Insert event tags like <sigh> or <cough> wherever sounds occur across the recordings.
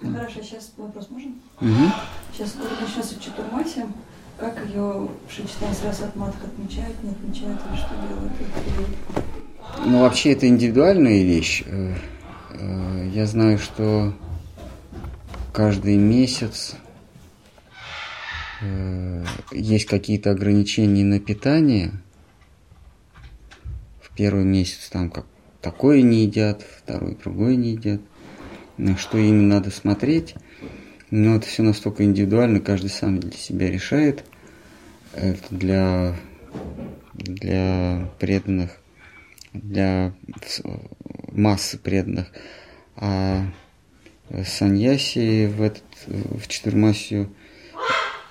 Хорошо, сейчас вопрос можно? Угу. Сейчас начнется Чатурмаси. Как ее в с раз отматок отмечают, не отмечают, или что делают? Ну, вообще, это индивидуальная вещь. Э, э, я знаю, что каждый месяц э, есть какие-то ограничения на питание. В первый месяц там как такое не едят, второй другое не едят. Что именно надо смотреть. Но это все настолько индивидуально, каждый сам для себя решает. Это для, для преданных, для массы преданных. А саньяси в, этот, в четырмасию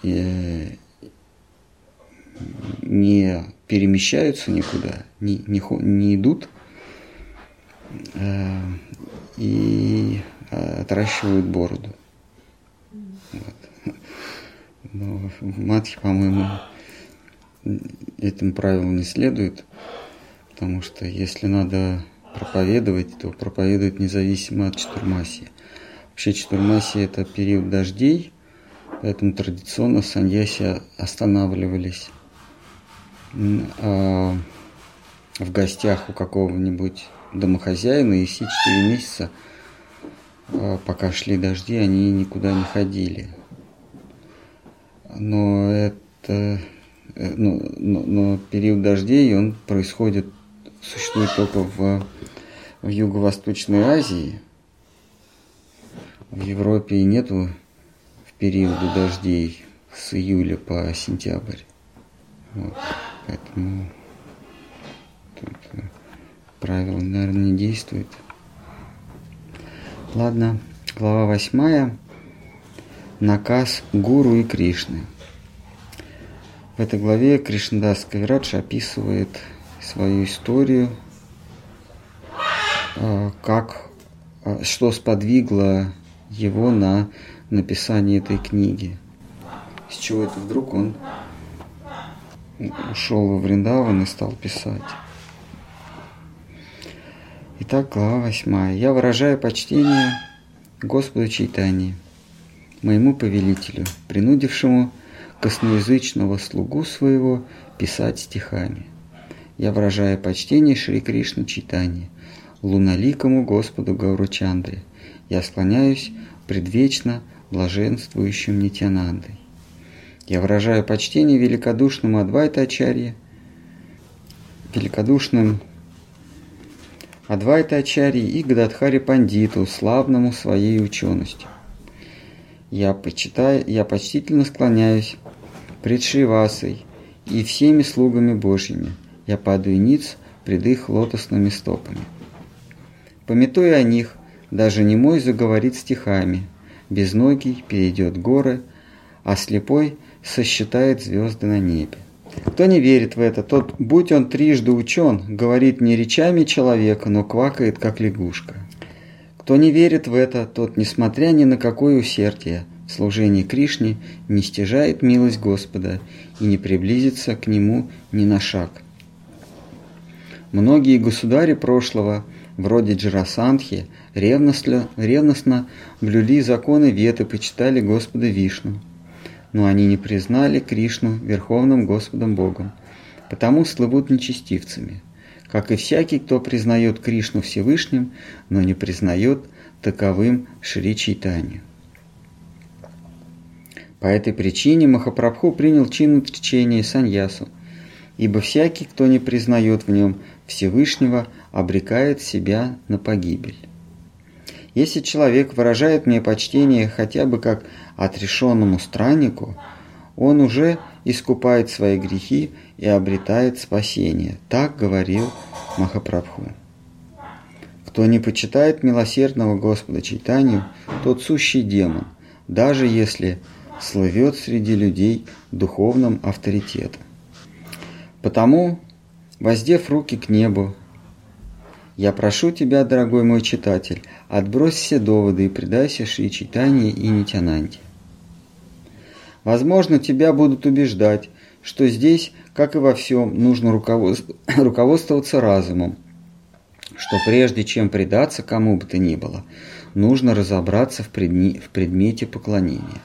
э, не перемещаются никуда, не, не, не идут э, и отращивают бороду. Вот. Но в матхе, по-моему, этим правилам не следует, потому что если надо проповедовать, то проповедовать независимо от четурмасия. Вообще четурмасия – это период дождей, поэтому традиционно саньяси останавливались а в гостях у какого-нибудь домохозяина, и все четыре месяца, пока шли дожди, они никуда не ходили. Но это э, но, но, но период дождей он происходит, существует только в, в Юго-Восточной Азии – в Европе нету в периоды дождей с июля по сентябрь. Вот. Поэтому тут э, правило, наверное, не действует. Ладно, глава восьмая. Наказ Гуру и Кришны. В этой главе Кришнадас Кавирадж описывает свою историю, э, как, э, что сподвигло его на написание этой книги. С чего это вдруг он ушел во Вриндаван и стал писать. Итак, глава восьмая. Я выражаю почтение Господу Чайтани, моему повелителю, принудившему косноязычного слугу своего писать стихами. Я выражаю почтение Шри Кришна Чайтани, луналикому Господу Гауручандре – я склоняюсь предвечно блаженствующим Нитянандой. Я выражаю почтение великодушному Адвайта Ачарье, великодушным Адвайта Ачарье и Гададхари Пандиту, славному своей ученостью. Я, почитаю, я почтительно склоняюсь пред Шивасой и всеми слугами Божьими. Я падаю ниц пред их лотосными стопами. Пометуя о них, даже немой заговорит стихами, безногий перейдет горы, а слепой сосчитает звезды на небе. Кто не верит в это, тот, будь он трижды учен, говорит не речами человека, но квакает, как лягушка. Кто не верит в это, тот, несмотря ни на какое усердие, в служении Кришне не стяжает милость Господа и не приблизится к Нему ни на шаг. Многие государи прошлого – вроде Джарасандхи, ревностно, ревностно блюли законы Веты, почитали Господа Вишну. Но они не признали Кришну Верховным Господом Богом, потому слывут нечестивцами, как и всякий, кто признает Кришну Всевышним, но не признает таковым Шри Чайтанью. По этой причине Махапрабху принял чин отречения саньясу, ибо всякий, кто не признает в нем Всевышнего, обрекает себя на погибель. Если человек выражает мне почтение хотя бы как отрешенному страннику, он уже искупает свои грехи и обретает спасение. Так говорил Махапрабху. Кто не почитает милосердного Господа Чайтанию, тот сущий демон, даже если слывет среди людей духовным авторитетом. Потому, воздев руки к небу, я прошу тебя, дорогой мой читатель, отбрось все доводы и предайся Шри Читании и Нитянанде. Возможно, тебя будут убеждать, что здесь, как и во всем, нужно <coughs> руководствоваться разумом, что прежде чем предаться кому бы то ни было, нужно разобраться в, предме в предмете поклонения.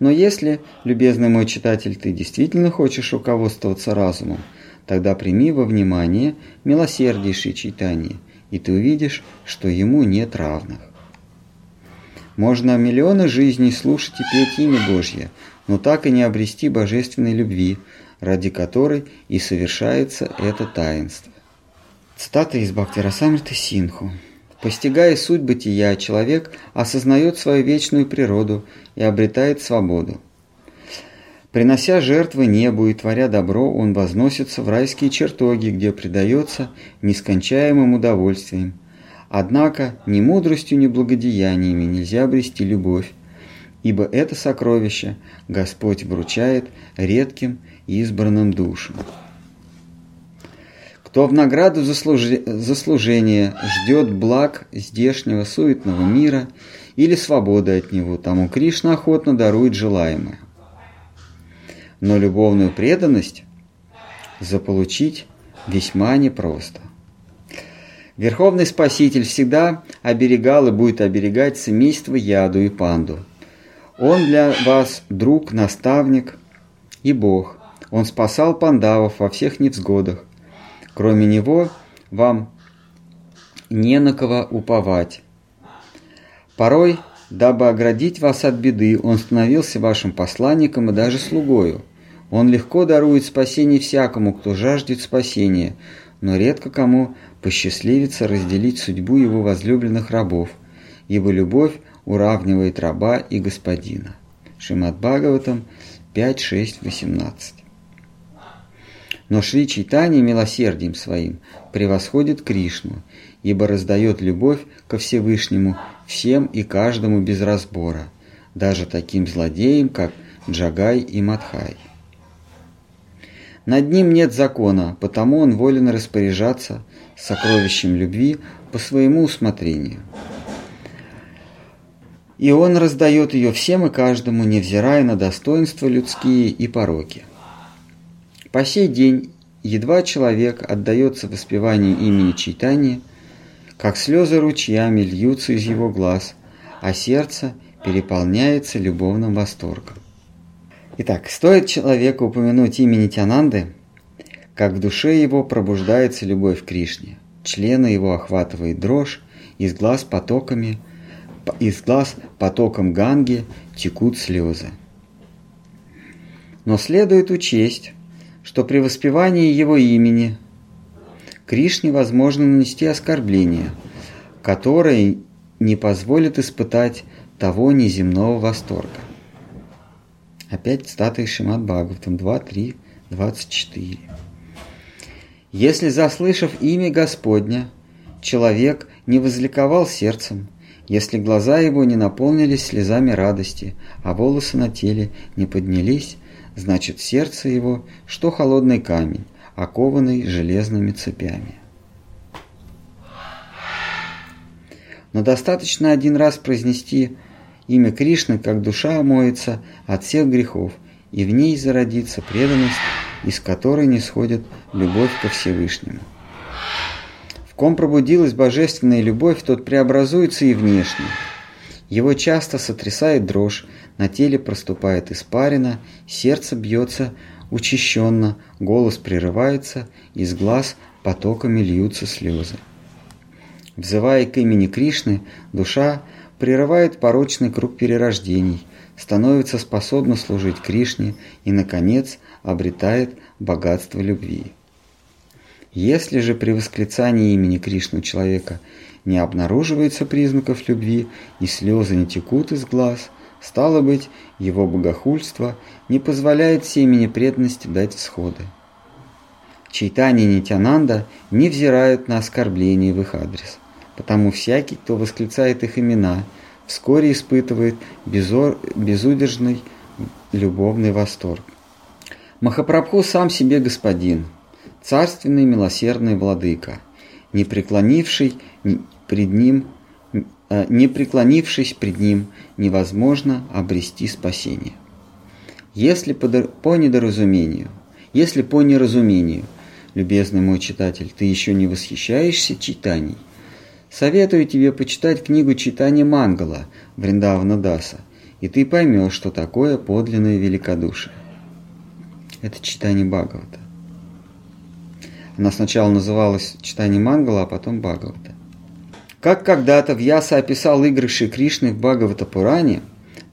Но если, любезный мой читатель, ты действительно хочешь руководствоваться разумом, тогда прими во внимание милосерднейшее читание, и ты увидишь, что ему нет равных. Можно миллионы жизней слушать и петь имя Божье, но так и не обрести божественной любви, ради которой и совершается это таинство. Цитата из Бхактирасамриты Синху. Постигая суть бытия, человек осознает свою вечную природу и обретает свободу. Принося жертвы небу и творя добро, он возносится в райские чертоги, где предается нескончаемым удовольствиям. Однако ни мудростью, ни благодеяниями нельзя обрести любовь, ибо это сокровище Господь вручает редким избранным душам. Кто в награду за, служи... служение ждет благ здешнего суетного мира или свободы от него, тому Кришна охотно дарует желаемое. Но любовную преданность заполучить весьма непросто. Верховный Спаситель всегда оберегал и будет оберегать семейство Яду и Панду. Он для вас друг, наставник и Бог. Он спасал пандавов во всех невзгодах, Кроме него вам не на кого уповать. Порой, дабы оградить вас от беды, он становился вашим посланником и даже слугою. Он легко дарует спасение всякому, кто жаждет спасения, но редко кому посчастливится разделить судьбу его возлюбленных рабов, ибо любовь уравнивает раба и господина. Шимат Бхагаватам 5, 6, 18. Но Шри Чайтани милосердием своим превосходит Кришну, ибо раздает любовь ко Всевышнему всем и каждому без разбора, даже таким злодеям, как Джагай и Мадхай. Над ним нет закона, потому он волен распоряжаться сокровищем любви по своему усмотрению. И он раздает ее всем и каждому, невзирая на достоинства людские и пороки. По сей день едва человек отдается воспеванию имени Чайтани, как слезы ручьями льются из его глаз, а сердце переполняется любовным восторгом. Итак, стоит человеку упомянуть имя Нитянанды, как в душе его пробуждается любовь к Кришне. Члены его охватывает дрожь, из глаз потоками, из глаз потоком ганги текут слезы. Но следует учесть, что при воспевании его имени Кришне возможно нанести оскорбление, которое не позволит испытать того неземного восторга. Опять цитата из Шимат Бхагаватам 2, 3, 24. Если, заслышав имя Господня, человек не возликовал сердцем, если глаза его не наполнились слезами радости, а волосы на теле не поднялись, значит сердце его, что холодный камень, окованный железными цепями. Но достаточно один раз произнести имя Кришны, как душа омоется от всех грехов, и в ней зародится преданность, из которой не сходит любовь ко Всевышнему. В ком пробудилась божественная любовь, тот преобразуется и внешне. Его часто сотрясает дрожь, на теле проступает испарина, сердце бьется учащенно, голос прерывается, из глаз потоками льются слезы. Взывая к имени Кришны, душа прерывает порочный круг перерождений, становится способна служить Кришне и, наконец, обретает богатство любви. Если же при восклицании имени Кришны человека не обнаруживается признаков любви и слезы не текут из глаз – Стало быть, его богохульство не позволяет семени преданности дать всходы. Чайтани и Нитянанда не взирают на оскорбления в их адрес, потому всякий, кто восклицает их имена, вскоре испытывает безор... безудержный любовный восторг. Махапрабху сам себе господин, царственный милосердный владыка, не преклонивший пред ним Э, не преклонившись пред Ним, невозможно обрести спасение. Если по недоразумению, если по неразумению, любезный мой читатель, ты еще не восхищаешься читанием, Советую тебе почитать книгу читания Мангала Вриндавана Даса, и ты поймешь, что такое подлинное великодушие. Это читание Бхагавата. Она сначала называлась читание Мангала, а потом Бхагавата. Как когда-то Вьяса описал игры Шри Кришны в Бхагавата Пуране,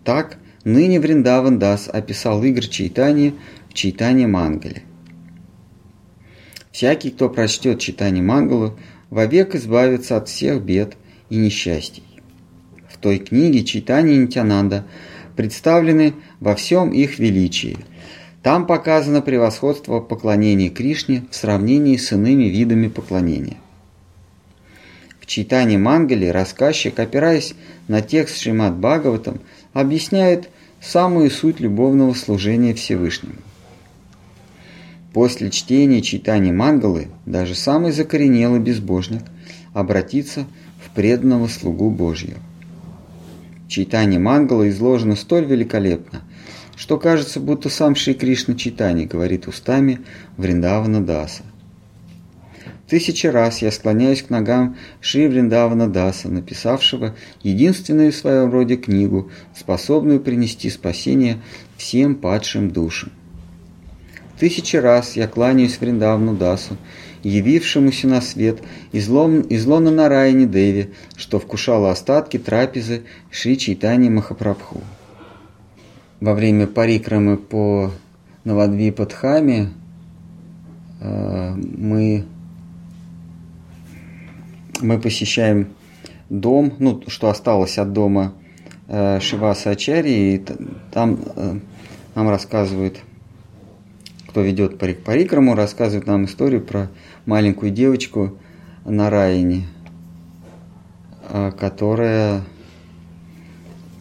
так ныне Вриндаван Дас описал игры Чайтани в Чайтане Мангале. Всякий, кто прочтет читание Мангалу, вовек избавится от всех бед и несчастий. В той книге читания Нитянанда представлены во всем их величии. Там показано превосходство поклонения Кришне в сравнении с иными видами поклонения. В читании Мангали рассказчик, опираясь на текст Шримад Бхагаватам, объясняет самую суть любовного служения Всевышнему. После чтения читания Мангалы даже самый закоренелый безбожник обратится в преданного слугу Божьего. Читание Мангала изложено столь великолепно, что кажется, будто сам Шри Кришна Читани говорит устами Вриндавана Даса. Тысячи раз я склоняюсь к ногам Шри Вриндавана Даса, написавшего единственную в своем роде книгу, способную принести спасение всем падшим душам. Тысячи раз я кланяюсь Вриндавну Дасу, явившемуся на свет из, лон, из лона Нараяни Деви, что вкушало остатки трапезы Шри Чайтани Махапрабху. Во время парикрамы по Навадвипадхаме э, мы, мы посещаем дом, ну, что осталось от дома э, Шиваса Ачари, и там э, нам рассказывают кто ведет парикраму, рассказывает нам историю про маленькую девочку на Райне, а, которая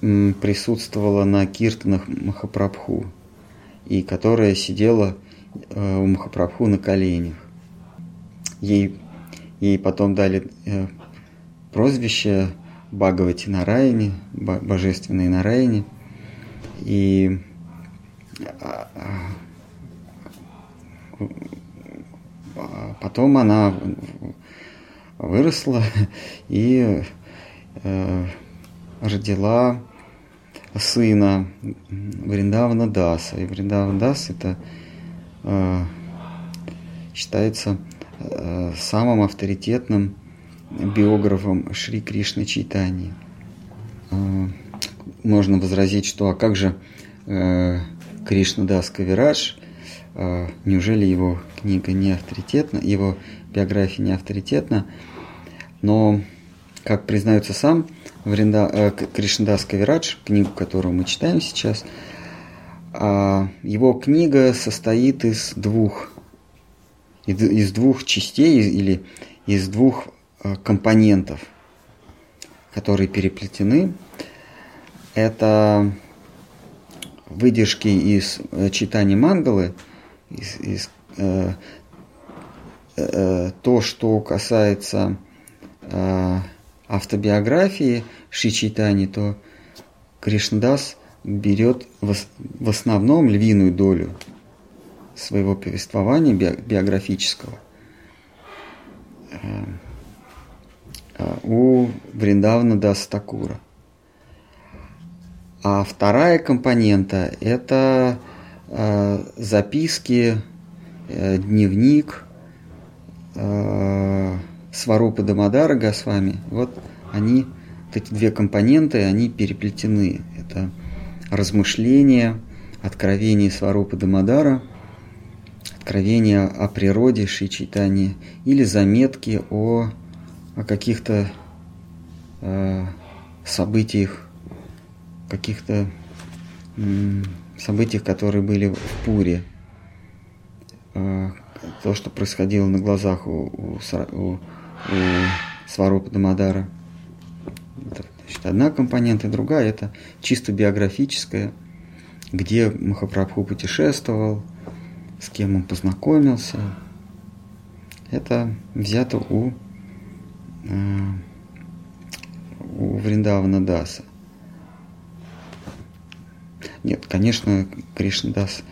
присутствовала на киртанах Махапрабху и которая сидела э, у Махапрабху на коленях. Ей, ей потом дали э, прозвище Бхагавати Нараяни, Божественной Нараяни. И а, а, потом она выросла и э, родила сына Вриндавана Даса. И Вриндаван Дас это э, считается э, самым авторитетным биографом Шри Кришны Чайтани. Э, можно возразить, что а как же э, Кришна Дас Кавирадж – а, неужели его книга не авторитетна, его биография не авторитетна, но, как признается сам Вринда, э, Кришндас Кавирадж, книгу, которую мы читаем сейчас, э, его книга состоит из двух, из, двух частей или из двух э, компонентов, которые переплетены. Это выдержки из э, читания Мангалы – из, из, то, что касается э, автобиографии Шичитани, то Кришнадас берет в, основном львиную долю своего повествования биографического э, э, у Вриндавна Дастакура. А вторая компонента – это Э, записки, э, дневник э, Сварупа Дамадара Госвами. Вот они, вот эти две компоненты, они переплетены. Это размышления, откровение Сварупа Дамадара, откровение о природе Шри Чайтани или заметки о, о каких-то э, событиях, каких-то событиях, которые были в Пуре. А, то, что происходило на глазах у, у, у, у Сварупа Дамадара. Это, значит, одна компонента, другая – это чисто биографическая, где Махапрабху путешествовал, с кем он познакомился. Это взято у, а, у Вриндавана Даса. Нет, конечно, Кришна даст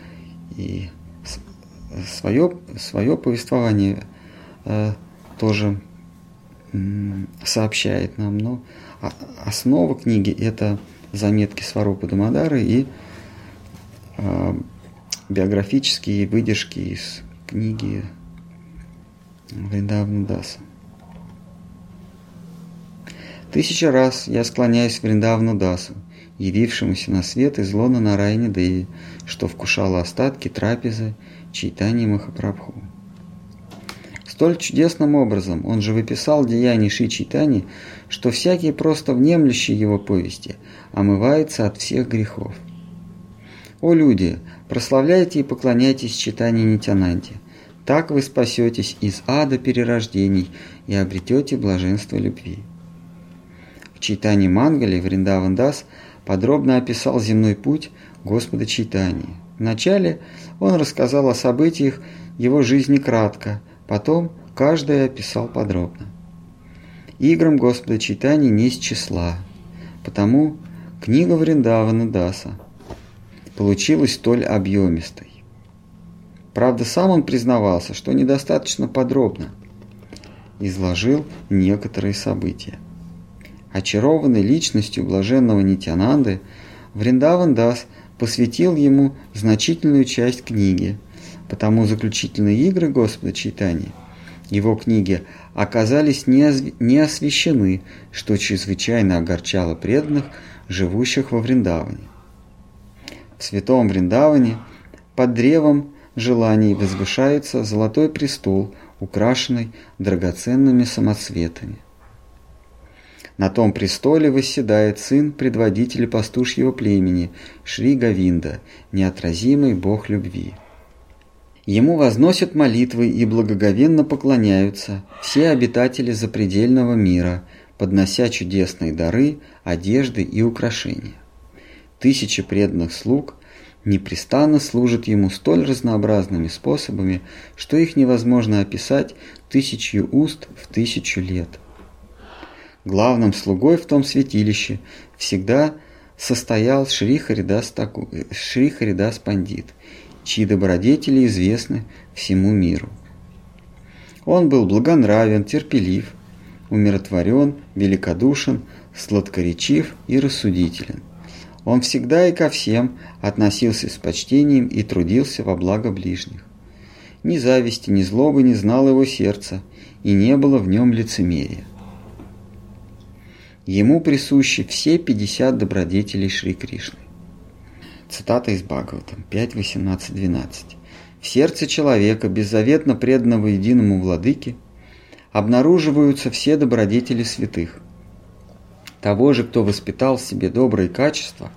и свое, свое повествование э, тоже сообщает нам, но основа книги это заметки Сварупа Дамадары и э, биографические выдержки из книги Вриндавна Даса. Тысяча раз я склоняюсь Вриндавну Дасу, явившемуся на свет из лона Нарайни Деви, что вкушало остатки трапезы Чайтани Махапрабху. Столь чудесным образом он же выписал деяния Ши Чайтани, что всякий просто внемлющий его повести омывается от всех грехов. О люди, прославляйте и поклоняйтесь читанию Нитянанде. Так вы спасетесь из ада перерождений и обретете блаженство любви. В читании Мангали Вриндаван Дас подробно описал земной путь Господа Читания. Вначале он рассказал о событиях его жизни кратко, потом каждое описал подробно. Играм Господа Читания не с числа, потому книга Вриндавана Даса – получилась столь объемистой. Правда, сам он признавался, что недостаточно подробно изложил некоторые события. Очарованный личностью блаженного Нитянанды, Вриндаван Дас посвятил ему значительную часть книги, потому заключительные игры Господа Читания, его книги, оказались не освящены, что чрезвычайно огорчало преданных, живущих во Вриндаване. В святом Вриндаване под древом желаний возвышается золотой престол, украшенный драгоценными самоцветами. На том престоле восседает сын предводителя пастушьего племени Шри Гавинда, неотразимый бог любви. Ему возносят молитвы и благоговенно поклоняются все обитатели запредельного мира, поднося чудесные дары, одежды и украшения. Тысячи преданных слуг непрестанно служат ему столь разнообразными способами, что их невозможно описать тысячью уст в тысячу лет. Главным слугой в том святилище всегда состоял Шри Харидас, Пандит, чьи добродетели известны всему миру. Он был благонравен, терпелив, умиротворен, великодушен, сладкоречив и рассудителен. Он всегда и ко всем относился с почтением и трудился во благо ближних. Ни зависти, ни злобы не знал его сердца, и не было в нем лицемерия. Ему присущи все 50 добродетелей Шри Кришны. Цитата из Бхагаватам 5, 18, 12. В сердце человека, беззаветно преданного единому владыке, обнаруживаются все добродетели святых. Того же, кто воспитал в себе добрые качества,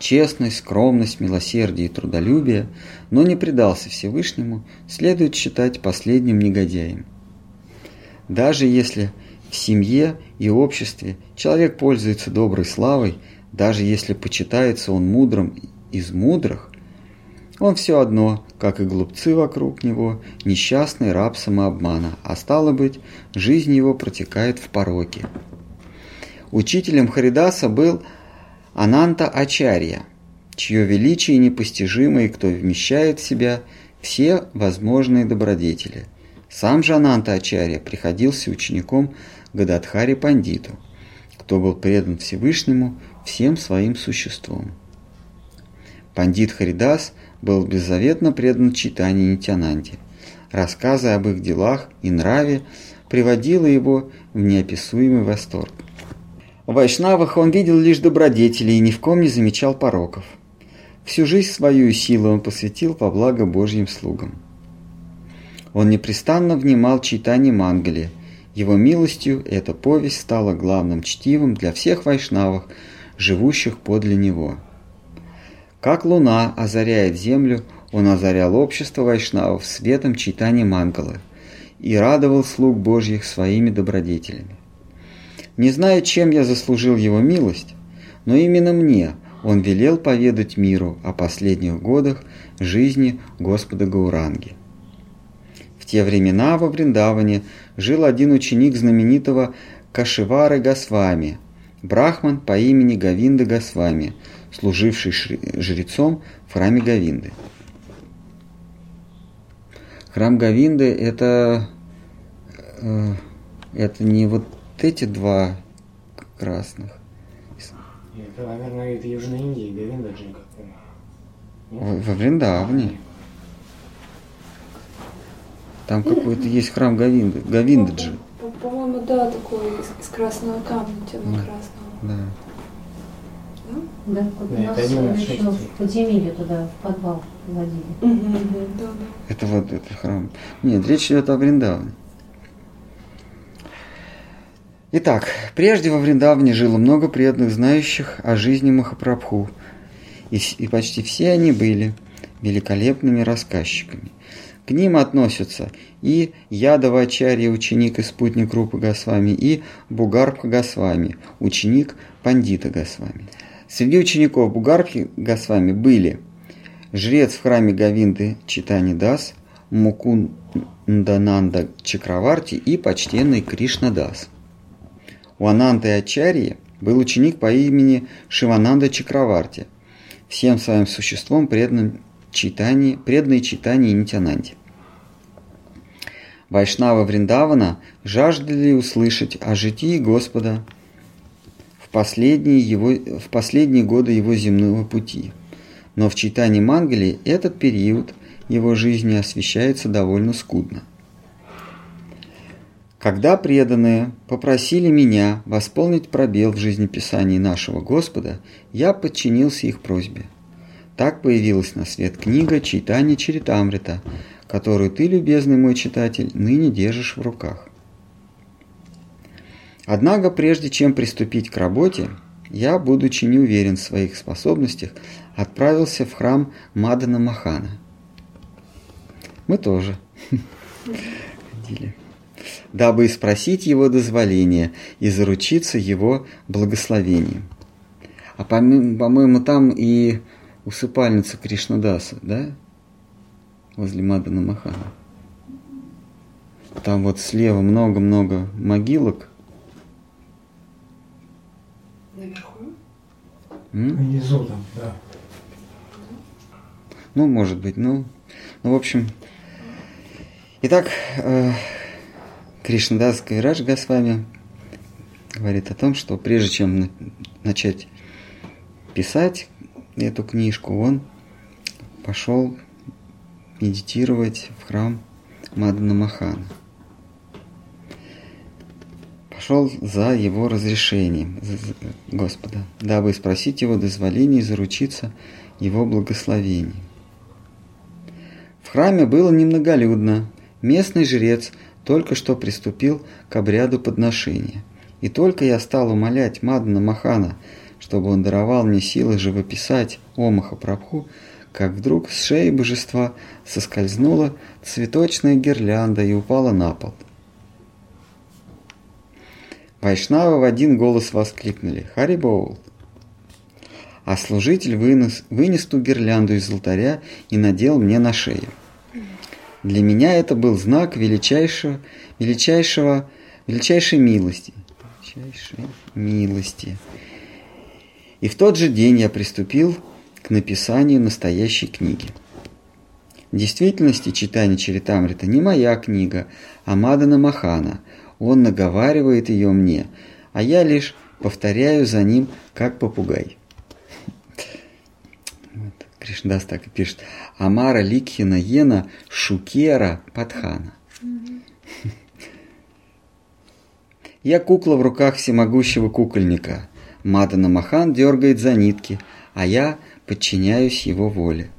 честность, скромность, милосердие и трудолюбие, но не предался Всевышнему, следует считать последним негодяем. Даже если в семье и обществе человек пользуется доброй славой, даже если почитается он мудрым из мудрых, он все одно, как и глупцы вокруг него, несчастный раб самообмана, а стало быть, жизнь его протекает в пороке. Учителем Харидаса был Ананта Ачарья, чье величие непостижимо и кто вмещает в себя все возможные добродетели. Сам же Ананта Ачарья приходился учеником Гададхари Пандиту, кто был предан Всевышнему всем своим существом. Пандит Харидас был беззаветно предан читанию Нитянанде. Рассказы об их делах и нраве приводило его в неописуемый восторг. В Вайшнавах он видел лишь добродетели и ни в ком не замечал пороков. Всю жизнь свою и силу он посвятил во благо Божьим слугам. Он непрестанно внимал читанию Мангали. Его милостью эта повесть стала главным чтивом для всех вайшнавов, живущих подле него. Как луна озаряет землю, он озарял общество вайшнавов светом читания Мангалы и радовал слуг Божьих своими добродетелями. Не знаю, чем я заслужил его милость, но именно мне он велел поведать миру о последних годах жизни Господа Гауранги. В те времена во Вриндаване жил один ученик знаменитого Кашивары Госвами, брахман по имени Гавинда Госвами, служивший жрецом в храме Гавинды. Храм Гавинды – это э, Это не вот эти два красных. Это, наверное, это Южная Индия, Говиндаджи, как Во, Вриндавне. Там какой-то есть храм Говинда, Говиндаджи. По- По-моему, да, такой из, из красного камня, темно-красного. Да. Да, вот Да, нас еще в подземелье туда, в подвал водили. Мгм, Да, да. Это вот этот храм. Нет, речь идет о Вриндавне. Итак, прежде во Вриндавне жило много преданных, знающих о жизни Махапрабху. И, и почти все они были великолепными рассказчиками. К ним относятся и Ядавачарья, ученик и спутник Рупы Госвами, и Бугарбха Госвами, ученик Пандита Госвами. Среди учеников Бугарбхи Госвами были жрец в храме Говинды Читани Дас, Мукундананда Чакраварти и почтенный Кришна Дас. У Ананты Ачарьи был ученик по имени Шивананда Чакраварти, всем своим существом преданным читании, преданной читании и Нитянанде. Вайшнава Вриндавана жаждали услышать о житии Господа в последние, его, в последние годы его земного пути. Но в читании Мангали этот период его жизни освещается довольно скудно. Когда преданные попросили меня восполнить пробел в жизнеписании нашего Господа, я подчинился их просьбе. Так появилась на свет книга Чайтани Чаритамрита, которую ты, любезный мой читатель, ныне держишь в руках. Однако, прежде чем приступить к работе, я, будучи не уверен в своих способностях, отправился в храм Мадана Махана. Мы тоже ходили дабы спросить его дозволения и заручиться его благословением. А по-моему, там и усыпальница Кришнадаса, да? Возле Мадана Махана. Там вот слева много-много могилок. Наверху? М? Внизу там, да. Ну, может быть, ну, ну в общем. Итак, э, Кришнадас Кавирадж Госвами говорит о том, что прежде чем на- начать писать эту книжку, он пошел медитировать в храм Мадана Махана. Пошел за его разрешением Господа, дабы спросить его дозволения и заручиться его благословением. В храме было немноголюдно. Местный жрец только что приступил к обряду подношения. И только я стал умолять Мадана Махана, чтобы он даровал мне силы живописать о Махапрабху, как вдруг с шеи божества соскользнула цветочная гирлянда и упала на пол. Вайшнавы в один голос воскликнули «Харибоул!» А служитель вынес, вынес ту гирлянду из алтаря и надел мне на шею. Для меня это был знак величайшего, величайшего, величайшей милости. Величайшей милости. И в тот же день я приступил к написанию настоящей книги. В действительности читание Чаритамрита не моя книга, а Мадана Махана. Он наговаривает ее мне, а я лишь повторяю за ним, как попугай. Вот, Кришнадас так и пишет. Амара Ликхина Йена Шукера Падхана. Я кукла в руках всемогущего кукольника. Мадана Махан дергает за нитки, а я подчиняюсь его воле.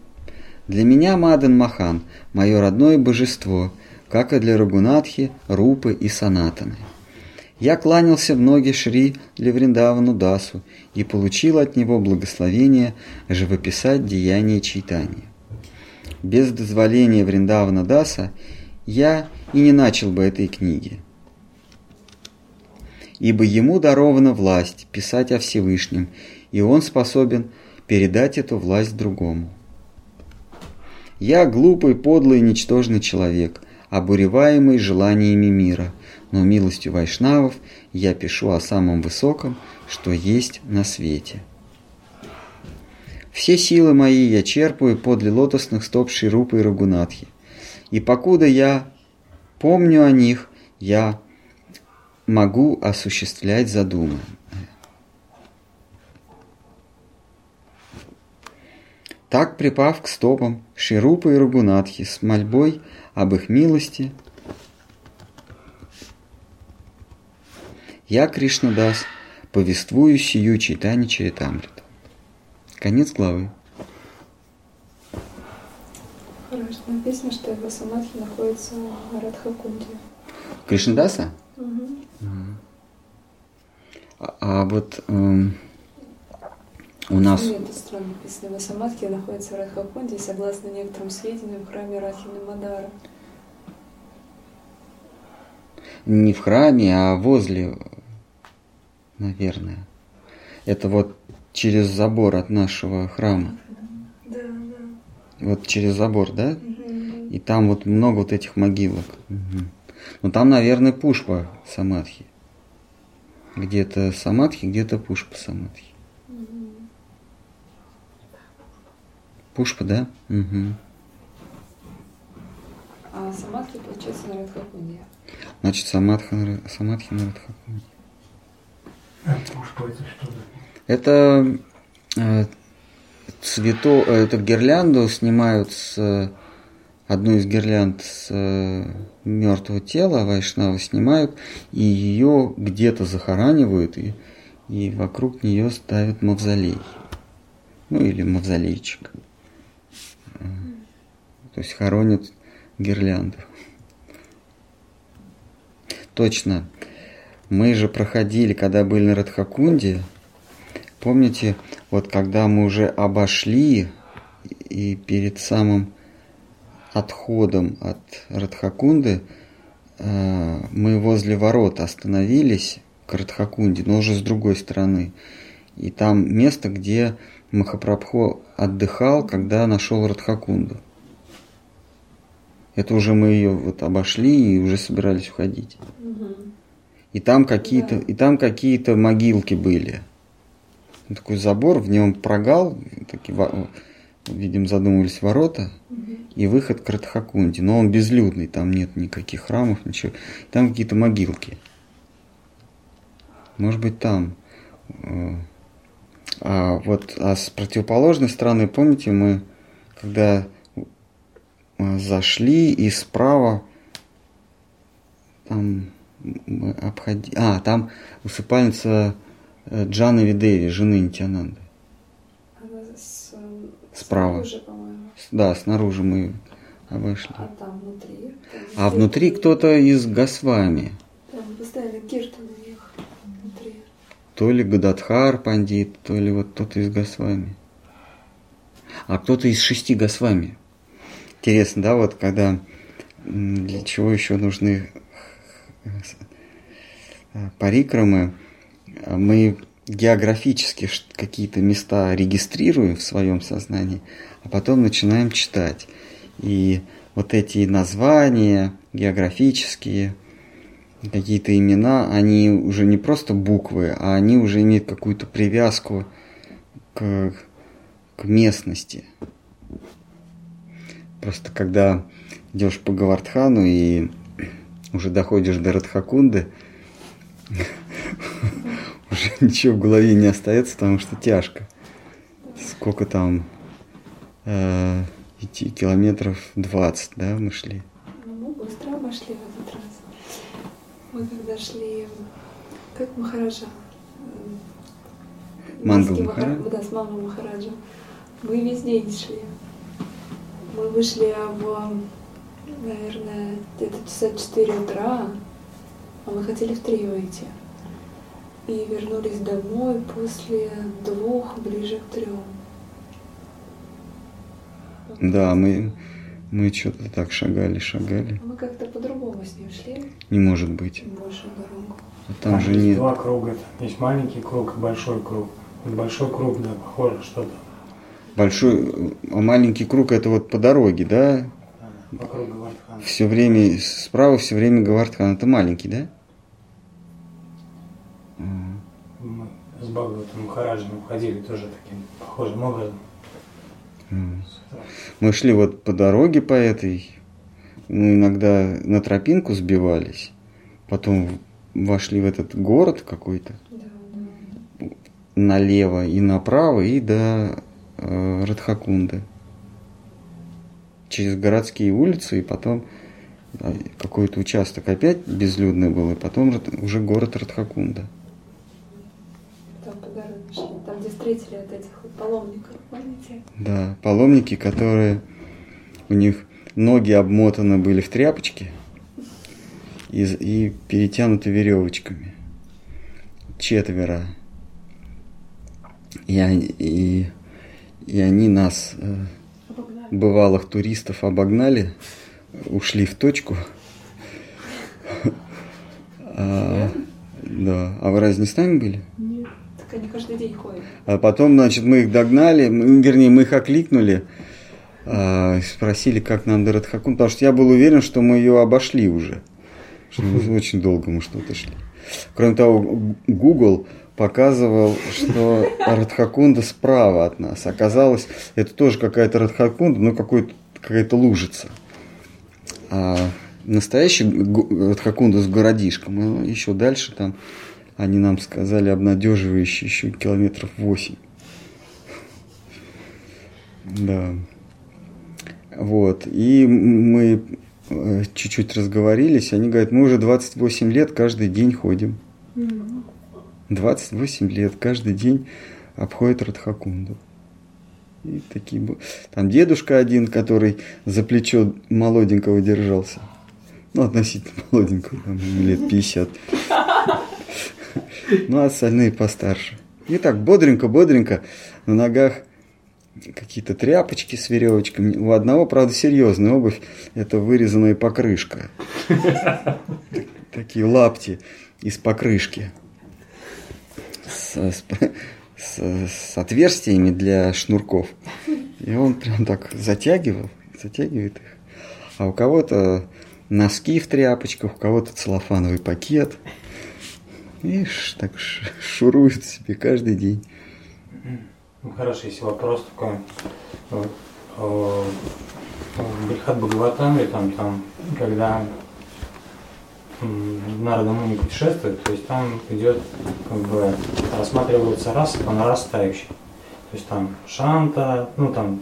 Для меня Мадан Махан – мое родное божество, как и для Рагунатхи, Рупы и Санатаны. Я кланялся в ноги Шри Левриндавану Дасу и получил от него благословение живописать деяния читания. Без дозволения Вриндавана Даса я и не начал бы этой книги. Ибо ему дарована власть писать о Всевышнем, и он способен передать эту власть другому. Я глупый, подлый, ничтожный человек, обуреваемый желаниями мира, но милостью вайшнавов я пишу о самом высоком, что есть на свете. Все силы мои я черпаю подле лотосных стоп Ширупы и Рагунатхи. И покуда я помню о них, я могу осуществлять задуманное. Так, припав к стопам Ширупа и Ругунатхи с мольбой об их милости, я, Кришнадас, повествую сию читание Чаритамрита. Конец главы. Хорошо. Написано, что его самадхи находится в Радхакунде. Кришнадаса? А, а вот эм, у нас... Нет, это странно написано. Его самадхи находится в Радхакунде, согласно некоторым сведениям, в храме Рахины Мадара. не в храме, а возле, наверное. Это вот через забор от нашего храма. Да, да. Вот через забор, да? И там вот много вот этих могилок. Мгм. Ну там, наверное, Пушпа Самадхи. Где-то Самадхи, где-то Пушпа Самадхи. Пушпа, да? Мгм. А самадхи, получается, на Радхакунде. Значит, Самадха, Самадхи на Радхакунде. Это уж по это что? Это э, цвето, э, это гирлянду снимают с одну из гирлянд с э, мертвого тела Вайшнава снимают и ее где-то захоранивают и, и вокруг нее ставят мавзолей. Ну или мавзолейчик. Э, То есть хоронят гирлянду. Точно. Мы же проходили, когда были на Радхакунде, помните, вот когда мы уже обошли и перед самым отходом от Радхакунды э, мы возле ворот остановились к Радхакунде, но уже с другой стороны. И там место, где Махапрабху отдыхал, когда нашел Радхакунду. Это уже мы ее вот обошли и уже собирались уходить. И там какие-то, Да. и там какие-то могилки были. Такой забор, в нем прогал, такие, видим, задумывались ворота и выход к Радхакунде. Но он безлюдный, там нет никаких храмов, ничего. Там какие-то могилки. Может быть, там. Э, А вот а с противоположной стороны, помните, мы когда э, зашли и справа там мы обходи... А, там усыпальница э, Джаны Видеви, жены Нитянанды. Э, Справа. снаружи, Да, снаружи мы обошли. А там внутри. А внутри кто-то из Госвами. Там поставили киртан у них внутри. То ли Гададхар пандит, то ли вот кто-то из Госвами. А кто-то из шести Госвами. Интересно, да, вот когда для чего еще нужны э, парикрамы, а мы географически какие-то места регистрируем в своем сознании, а потом начинаем читать. И вот эти названия географические, какие-то имена, они уже не просто буквы, а они уже имеют какую-то привязку к, к местности. Просто когда идешь по Гавардхану и уже доходишь до Радхакунды, <laughs> уже <laughs> ничего в голове не остается, потому что тяжко. Сколько там э, идти километров 20, да, мы шли. Ну, мы быстро обошли в этот раз. Мы когда шли, как Махараджа? М, Мангал Маски Махара- Махарадж? Да, с мамой Махараджа. Мы весь день шли. Мы вышли в, наверное, где-то часа 4 утра, а мы хотели в 3 выйти. И вернулись домой после двух, ближе к трем. Да, мы, мы что-то так шагали, шагали. Мы как-то по-другому с ним шли, Не может быть. большую дорогу. А Там же есть нет. два круга. Есть маленький круг и большой круг. Большой круг, да, похоже что-то. Большой, а маленький круг это вот по дороге, да? Вокруг Гавардхана. Все время, справа все время Гавардхан. Это маленький, да? М. Мы с Бхагаватом Махараджем ходили тоже таким похожим образом. Мы шли вот по дороге по этой. Мы иногда на тропинку сбивались. Потом вошли в этот город какой-то, Да, да. налево и направо, и до э, Радхакунды. Через городские улицы, и потом да, какой-то участок опять безлюдный был, и потом уже город Радхакунда. Там по дороге шли. Там, где встретили от этих вот паломников, помните? Да, паломники, которые у них ноги обмотаны были в тряпочки и, и перетянуты веревочками. Четверо. И, они- и, и они нас, э, Обогнали. бывалых туристов, обогнали, ушли в точку. А, да. А вы разве не с нами были? Нет. Они каждый день ходят. А потом, значит, мы их догнали, мы- вернее, мы их окликнули, а, спросили, как нам до Радхакун, потому что я был уверен, что мы ее обошли уже. Что мы <laughs> очень долго мы что-то шли. Кроме того, Google показывал, что Радхакунда справа от нас. Оказалось, это тоже какая-то Радхакунда, но какой-то, какая-то лужица. А настоящий Радхакунда с городишком, ну, еще дальше там они нам сказали обнадеживающие еще километров 8. Да. Вот. И мы э, чуть-чуть разговорились. Они говорят, мы уже 28 лет каждый день ходим. 28 лет каждый день обходит Радхакунду. И такие бу- Там дедушка один, который за плечо молоденького держался. Ну, относительно <laughs> молоденького, там, лет 50. Ну, а остальные постарше. И так бодренько-бодренько на ногах какие-то тряпочки с веревочками. У одного, правда, серьезная обувь. Это вырезанная покрышка. Такие лапти из покрышки. С, с- с- с отверстиями для шнурков. И он прям так затягивал, затягивает их. А у кого-то носки в тряпочках, у кого-то целлофановый пакет. Ш- так шурует себе каждый день. Ну, хорошо, если вопрос такой. Э, В Брихат Бхагаватамре, там, там, когда Нарада Муни путешествует, то есть там идет, как бы, рассматривается раса по нарастающей. То есть там Шанта, ну там,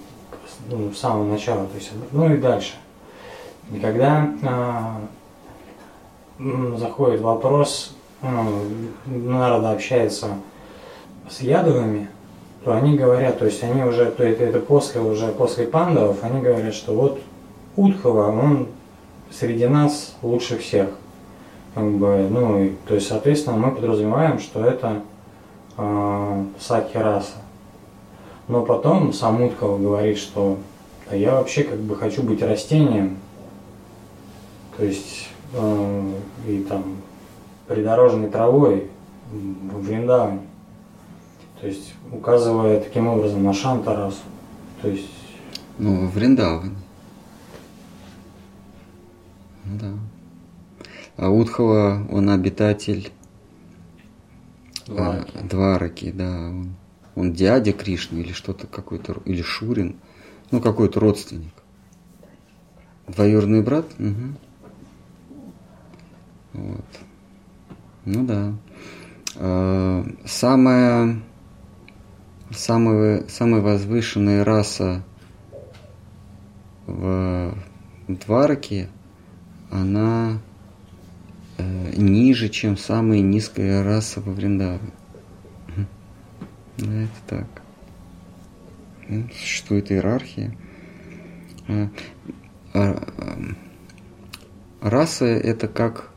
ну, с самого начала, то есть, ну и дальше. И когда а, заходит вопрос, ну, Нарада общается с ядовыми, то они говорят, то есть они уже, то это, это после уже после пандавов, они говорят, что вот Утхова, он среди нас лучше всех. Как бы, ну, и, то есть, соответственно, мы подразумеваем, что это э, Саки раса. Но потом сам Утхова говорит, что «Да я вообще как бы хочу быть растением, то есть э, и там придорожной травой в Вриндаване. То есть указывая таким образом на Шантарасу. То есть, Ну, в Вриндаване. Ну Да. А Удхова, он обитатель э, Двараки. Двараки, да. Он, он дядя Кришны или что-то какой-то, или Шурин. Ну, какой-то родственник. Двоюродный брат? Мгм. Вот. Ну да. Э, Самая, самая, самая возвышенная раса в Двараке, она э, ниже, чем самая низкая раса во Вриндаве. Да, это так. Существует иерархия. Э, а, Раса это как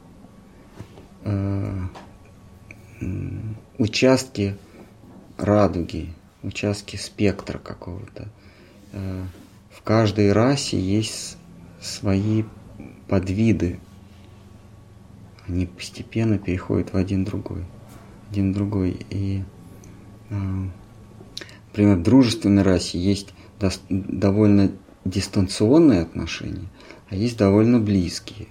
участки радуги, участки спектра какого-то. Э, В каждой расе есть свои подвиды. Они постепенно переходят в один другой. Один другой. И, э, например, в дружественной расе есть довольно дистанционные отношения, а есть довольно близкие.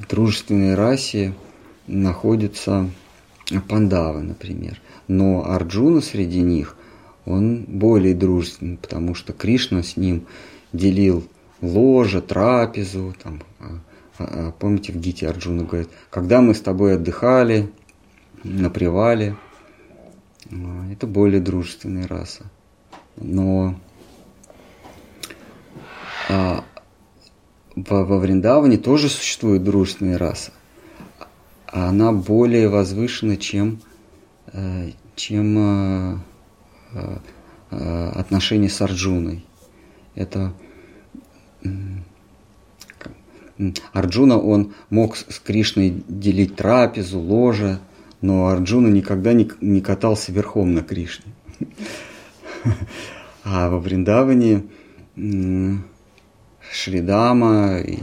А, дружественной расе находятся пандавы, например. Но Арджуна среди них, он более дружественный, потому что Кришна с ним делил ложе, трапезу, там, а, А, помните, в Гите Арджуна говорит, когда мы с тобой отдыхали на привале, а, это более дружественная раса. Но а, во, во Вриндаване тоже существует дружественная раса. Она более возвышена, чем, э, чем э, э, отношения с Арджуной. Это Арджуна, он мог с Кришной делить трапезу, ложе, но Арджуна никогда не, не катался верхом на Кришне. <laughs> А во Вриндаване Шридама и,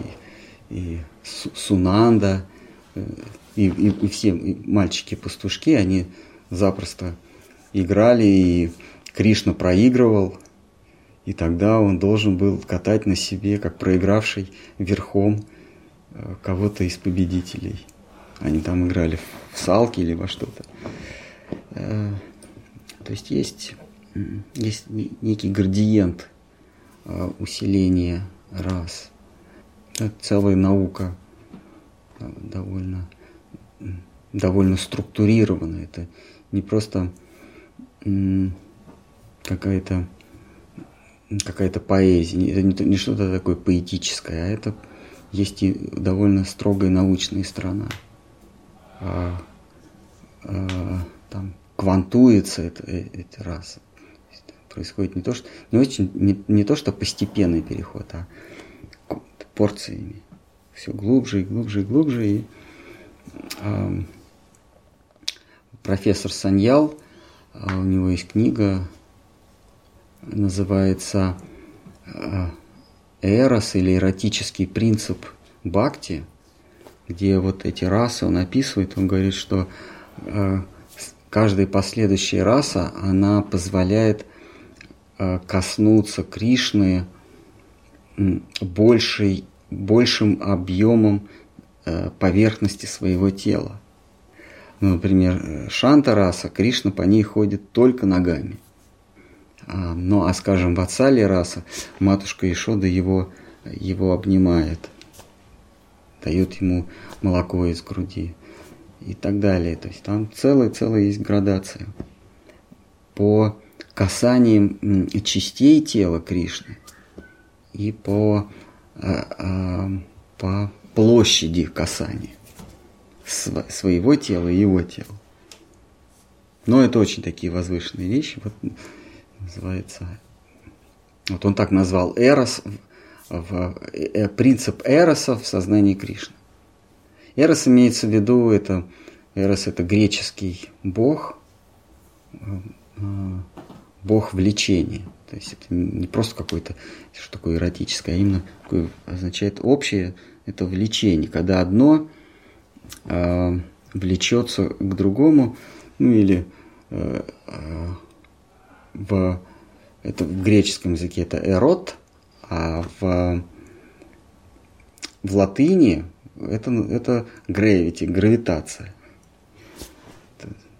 и Сунанда э, и, и, и все мальчики-пастушки, они запросто играли, и Кришна проигрывал, и тогда он должен был катать на себе, как проигравший верхом э, кого-то из победителей. Они там играли в салки или во что-то. Э, то есть есть, есть некий градиент усиления рас. Это целая наука довольно, довольно структурированная. Это не просто какая-то какая-то поэзия, это не, не что-то такое поэтическое, а это есть и довольно строгая научная сторона. А, а, там квантуется это, э, эти расы. Происходит не то, что не очень не, не то, что постепенный переход, а порциями. Все глубже и глубже и глубже. И, а, профессор Саньял, а, у него есть книга называется э, эрос или эротический принцип бхакти, где вот эти расы он описывает, он говорит, что э, каждая последующая раса, она позволяет э, коснуться Кришны большей, большим объемом поверхности своего тела. Ну, например, Шанта раса, Кришна по ней ходит только ногами – а, ну, а скажем, в отца раса матушка Ишода его, его обнимает, дает ему молоко из груди и так далее. То есть там целая-целая есть градация. По касаниям частей тела Кришны и по, а, а, по площади касания своего тела и его тела. Но это очень такие возвышенные вещи. Вот называется, вот он так назвал Эрос, в, э, принцип Эроса в сознании Кришны. Эрос имеется в виду, это, Эрос это греческий бог, э, бог влечения. То есть это не просто какой-то, что такое эротическое, а именно такое, означает общее, это влечение, когда одно э, влечется к другому, ну или э, э, в, это в греческом языке это эрот, а в, в латыни это, это gravity, гравитация.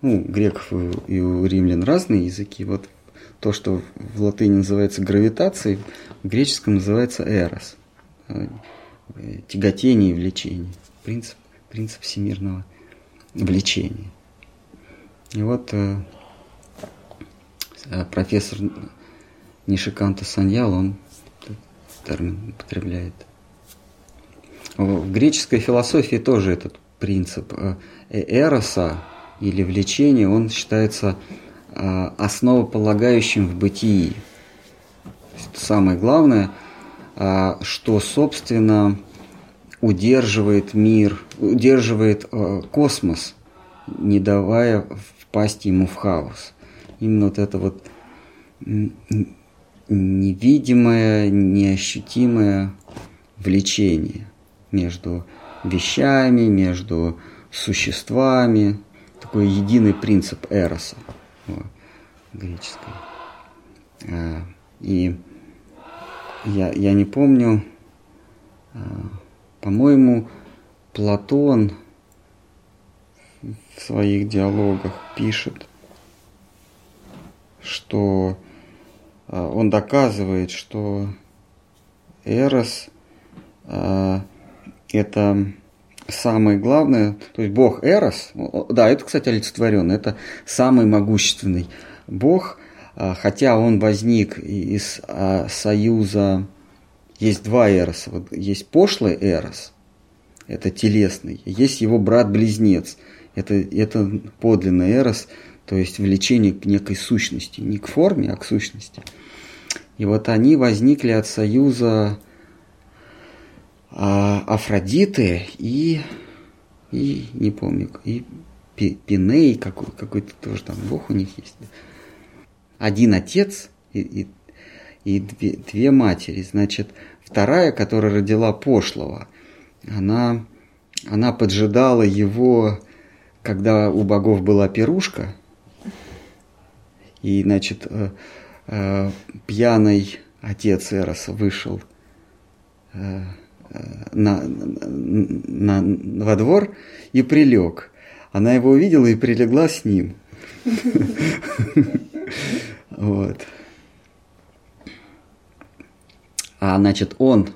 Ну, греков и у римлян разные языки. Вот то, что в латыни называется гравитацией, в греческом называется эрос. Тяготение и влечение. Принцип, принцип всемирного влечения. И вот э, Э, профессор Нишиканта Саньял, он термин употребляет. В греческой философии тоже этот принцип э, эроса или влечения, он считается э, основополагающим в бытии. Самое главное, что, собственно, удерживает мир, удерживает космос, не давая впасть ему в хаос. Именно вот это вот невидимое, неощутимое влечение между вещами, между существами, такой единый принцип эроса греческий. А, и я, я не помню, а, по-моему, Платон в своих диалогах пишет, что а, он доказывает, что Эрос это самое главное, то есть бог Эрос, да, это, кстати, олицетворенно, это самый могущественный бог, а, хотя он возник из а, союза, есть два Эроса, вот есть пошлый Эрос, это телесный, есть его брат-близнец, это, это подлинный Эрос, то есть влечение к некой сущности, не к форме, а к сущности. И вот они возникли от союза а, Афродиты и, и не помню, и Пиней какой, какой-то тоже там бог у них есть. Один отец и, и, и две, две матери. Значит, вторая, которая родила пошлого, она, она поджидала его, когда у богов была пирушка. И, значит, э, э, пьяный отец Эроса вышел э, на, на, во двор и прилег. Она его увидела и прилегла с ним. <laughs> Вот. А значит, он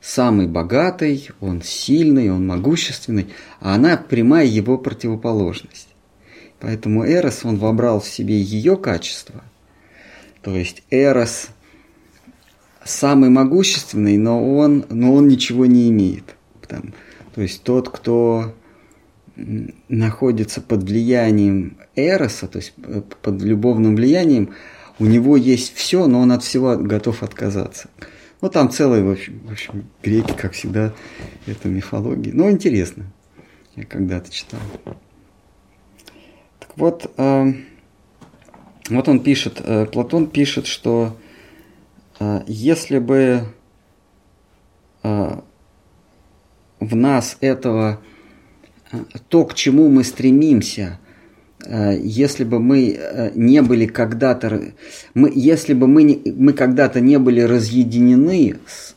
самый богатый, он сильный, он могущественный, а она прямая его противоположность. Поэтому Эрос, он вобрал в себе ее качество. То есть Эрос самый могущественный, но он, но он ничего не имеет. Там, то есть тот, кто находится под влиянием Эроса, то есть э, под любовным влиянием, у него есть все, но он от всего готов отказаться. Ну, там целые, в общем, в общем греки, как всегда, это мифология. Но интересно. Я когда-то читал. Так вот, э, вот он пишет, э, Платон пишет, что если бы а, в нас этого, а, то, к чему мы стремимся, если бы мы не были когда-то, мы, если бы мы, не, мы когда-то не были разъединены с,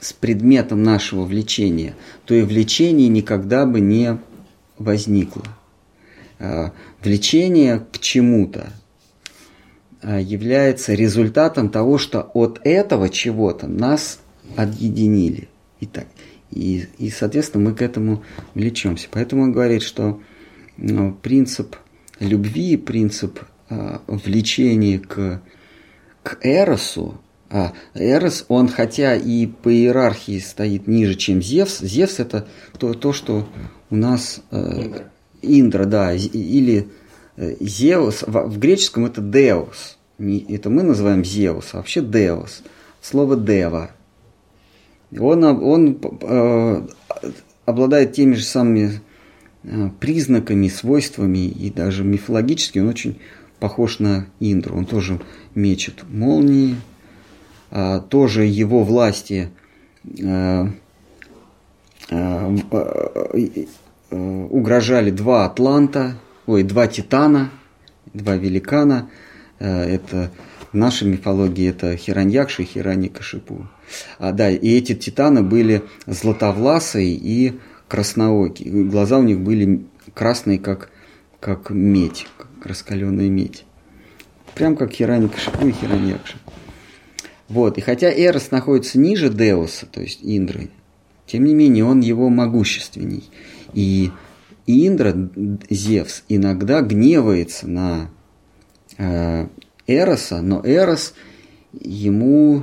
с предметом нашего влечения, то и влечение никогда бы не возникло. Влечение к чему-то, является результатом того, что от этого чего-то нас объединили. И, так, и, и, соответственно, мы к этому влечемся. Поэтому он говорит, что ну, принцип любви, принцип э, влечения к, к Эросу, а Эрос, он хотя и по иерархии стоит ниже, чем Зевс, Зевс это то, то что у нас э, Индра, да, или Э, Зеус, в греческом это Деус. Это мы называем Зеус, а вообще Деус. Слово Дева. Он, он э, обладает теми же самыми э, признаками, свойствами и даже мифологически он очень похож на Индру. Он тоже мечет молнии, а, тоже его власти угрожали два Атланта – ой, два титана, два великана. Э, это в нашей мифологии это Хираньякши и Хираникашипу. А, да, и эти титаны были златовласые и красноокие. Глаза у них были красные, как, как медь, как раскаленная медь. Прям как Хираникашипу и Хираньякши. Вот, и хотя Эрос находится ниже Деуса, то есть Индры, тем не менее он его могущественней. И и Индра, Зевс, иногда гневается на э, Эроса, но Эрос ему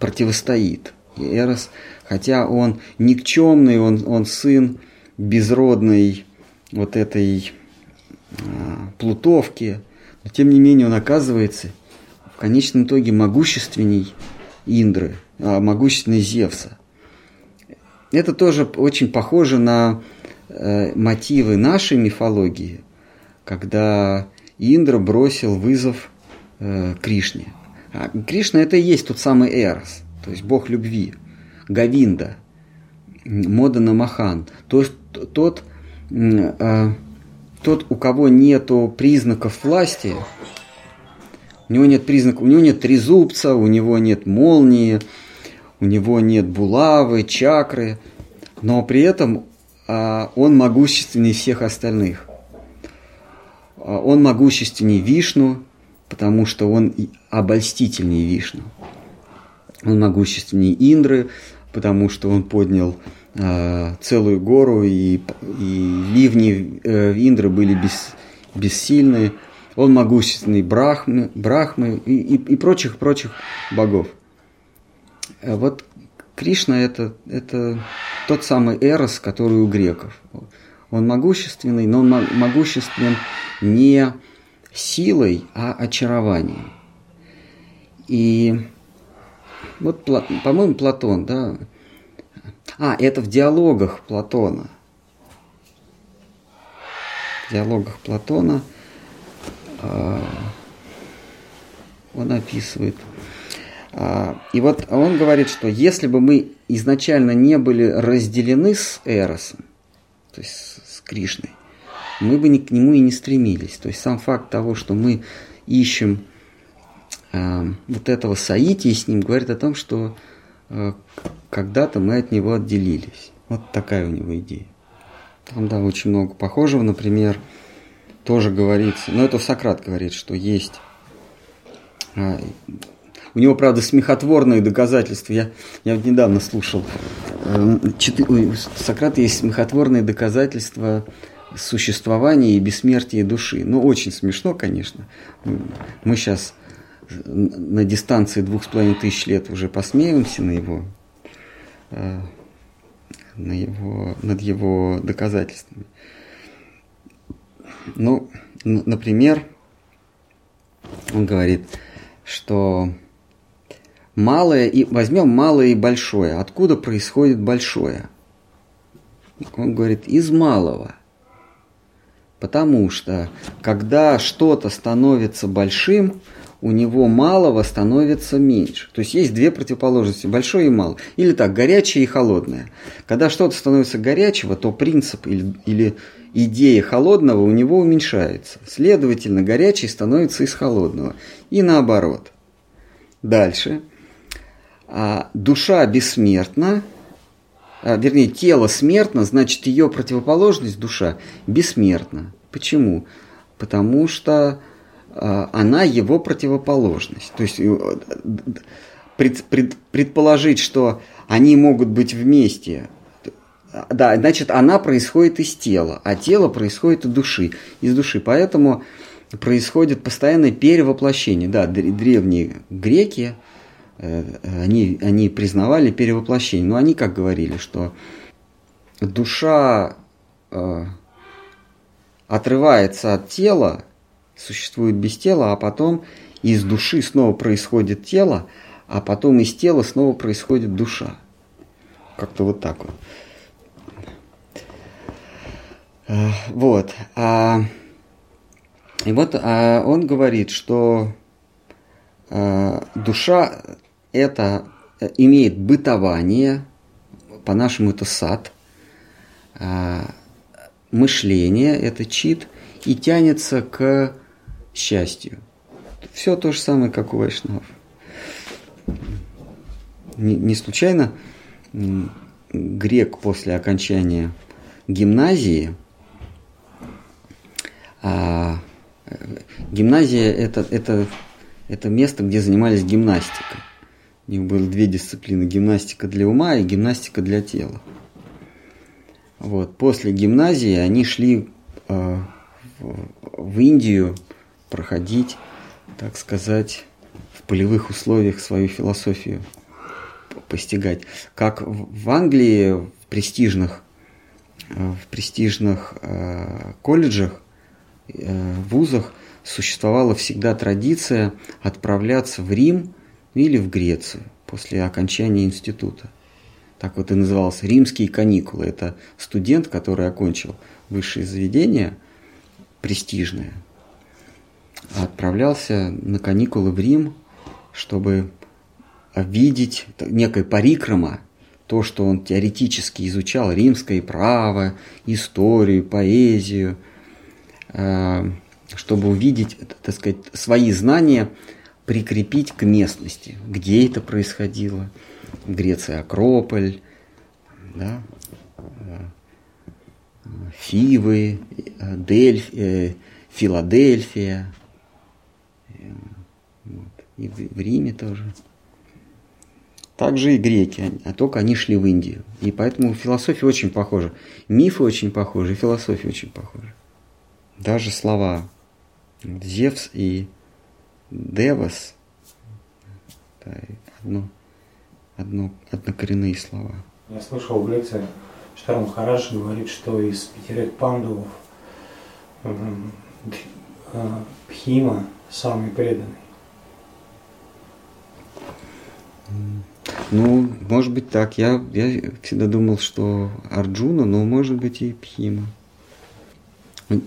противостоит. И Эрос, хотя он никчемный, он, он сын безродной вот этой э, плутовки, но тем не менее он оказывается в конечном итоге могущественней Индры, а, могущественной Зевса. Это тоже очень похоже на Э, мотивы нашей мифологии, когда Индра бросил вызов э, Кришне. А Кришна это и есть тот самый Эрос, то есть бог любви, Гавинда, Модана Махан, то есть тот, э, тот, у кого нету признаков власти, у него нет признаков, у него нет трезубца, у него нет молнии, у него нет булавы, чакры, но при этом он могущественнее всех остальных. А, он могущественнее Вишну, потому что он обольстительнее Вишну. Он могущественнее Индры, потому что он поднял э, целую гору, и, и ливни э, Индры были бес, бессильны. Он могущественный Брахмы, Брахмы и, и, и прочих-прочих богов. Э, вот Кришна это, это тот самый Эрос, который у греков. Он могущественный, но он могуществен не силой, а очарованием. И вот, по-моему, Платон, да. А, это в диалогах Платона. В диалогах Платона – а, он описывает. А, и вот он говорит, что если бы мы изначально не были разделены с Эросом, то есть с Кришной, мы бы к нему и не стремились. То есть сам факт того, что мы ищем э, вот этого соития с ним, говорит о том, что э, когда-то мы от него отделились. Вот такая у него идея. Там, да, очень много похожего. Например, тоже говорится, но это Сократ говорит, что есть. А, у него, правда, смехотворные доказательства. Я, я вот недавно слушал. Эм, у Сократа есть смехотворные доказательства существования и бессмертия души. Ну, очень смешно, конечно. Мы сейчас на дистанции двух с половиной тысяч лет уже посмеемся на его, э, на его, над его доказательствами. Ну, например, он говорит, что малое и возьмем малое и большое. Откуда происходит большое? Он говорит, из малого. Потому что когда что-то становится большим, у него малого становится меньше. То есть есть две противоположности, большое и малое. Или так, горячее и холодное. Когда что-то становится горячего, то принцип или, или идея холодного у него уменьшается. Следовательно, горячий становится из холодного. И наоборот. Дальше. А душа бессмертна, а, вернее, тело смертно, значит, ее противоположность, душа, бессмертна. Почему? Потому что а, она его противоположность. То есть э, пред, пред, предположить, что они могут быть вместе, да, значит, она происходит из тела, а тело происходит из души, из души. Поэтому происходит постоянное перевоплощение. Да, древние греки, они, они признавали перевоплощение, но они как говорили, что душа э, отрывается от тела, существует без тела, а потом из души снова происходит тело, а потом из тела снова происходит душа. Как-то вот так вот. Э, вот. А, и вот а, он говорит, что а, душа это имеет бытование, по-нашему это сад, а, мышление это чит и тянется к счастью. Все то же самое, как у вайшнавов. Не, случайно грек после окончания гимназии – а, гимназия это, это, это место, где занимались гимнастикой. У них было две дисциплины. Гимнастика для ума и гимнастика для тела. Вот. После гимназии они шли э, в, Индию проходить, так сказать, в полевых условиях свою философию постигать. Как в Англии в престижных, в престижных э, колледжах Э, вузах существовала всегда традиция отправляться в Рим или в Грецию после окончания института. Так вот и назывался «Римские каникулы». Это студент, который окончил высшее заведение, престижное, отправлялся на каникулы в Рим, чтобы видеть некое парикрама, то, что он теоретически изучал, римское право, историю, поэзию – Э, чтобы увидеть, так сказать, свои знания прикрепить к местности, где это происходило. В Греции Акрополь, да, э, Фивы, Дельф, э, Филадельфия, вот, и в, в Риме тоже. также и греки, а только они шли в Индию. И поэтому философия очень похожа. Мифы очень похожи, философия очень похожа. Даже слова Зевс и Девас да, одно, одно, однокоренные слова. Я слышал в лекции, что Махарадж говорит, что из пятерых пандувов м, э, Пхима самый преданный. Ну, может быть так. Я, я всегда думал, что Арджуна, но может быть и Пхима. У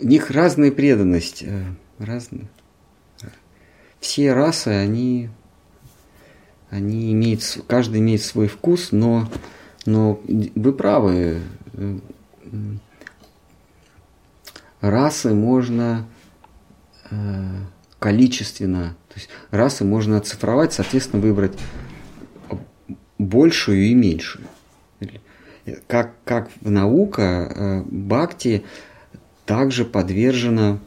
них разная преданность. э, Разные. Все расы, они, они имеют, каждый имеет свой вкус, но, но вы правы. Расы можно э, количественно, то есть расы можно оцифровать, соответственно, выбрать большую и меньшую. Как, как в наука, э, бхакти также подвержена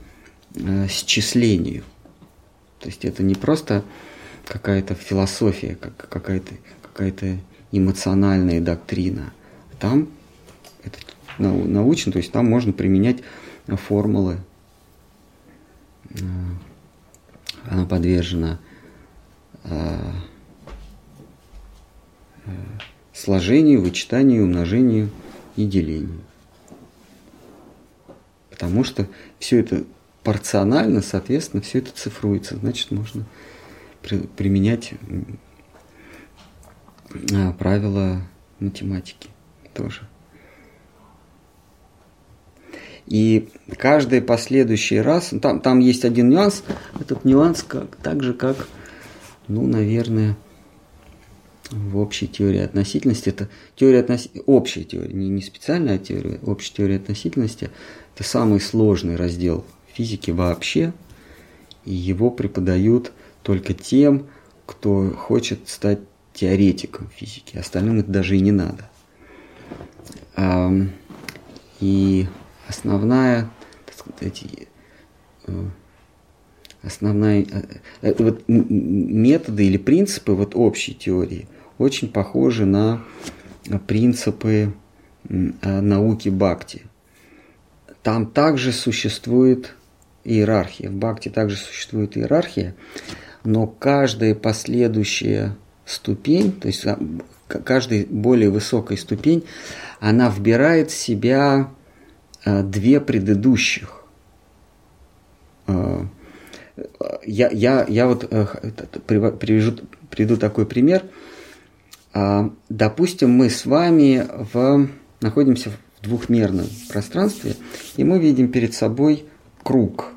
э, счислению. То есть это не просто какая-то философия, как, какая-то какая эмоциональная доктрина. Там это нау- научно, то есть там можно применять формулы. Э, Она подвержена э, э, сложению, вычитанию, умножению и делению. Потому что все это порционально, соответственно, все это цифруется. Значит, можно при- применять а, правила математики тоже. И каждый последующий раз, ну, там, там есть один нюанс, этот нюанс как, так же, как, ну, наверное, в общей теории относительности, это теория относи... общая теория, не, не специальная теория, общая теория относительности, это самый сложный раздел физики вообще, и его преподают только тем, кто хочет стать теоретиком физики, остальным это даже и не надо. И основная, так сказать, э, основная, э, э, вот методы или принципы вот общей теории очень похожи на принципы науки Бхакти. Там также существует иерархия. В Бхакти также существует иерархия, но каждая последующая ступень, то есть а, каждая более высокая ступень, она вбирает в себя а, две предыдущих. А, Я, я, я вот э, привяжу, приведу такой пример. Допустим, мы с вами в, находимся в двухмерном пространстве, и мы видим перед собой круг.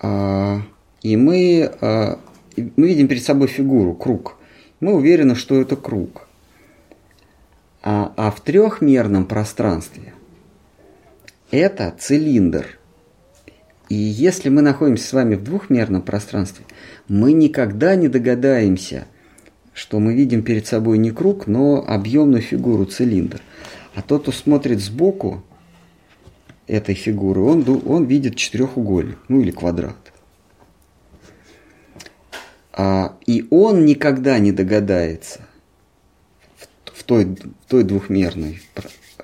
А, И мы, а, мы видим перед собой фигуру, круг. Мы уверены, что это круг. А, а в трехмерном пространстве это цилиндр. И если мы находимся с вами в двухмерном пространстве, мы никогда не догадаемся, что мы видим перед собой не круг, но объемную фигуру цилиндр. А тот, кто смотрит сбоку этой фигуры, он, он видит четырехугольник, ну или квадрат. А, и он никогда не догадается в, в той, в той двухмерной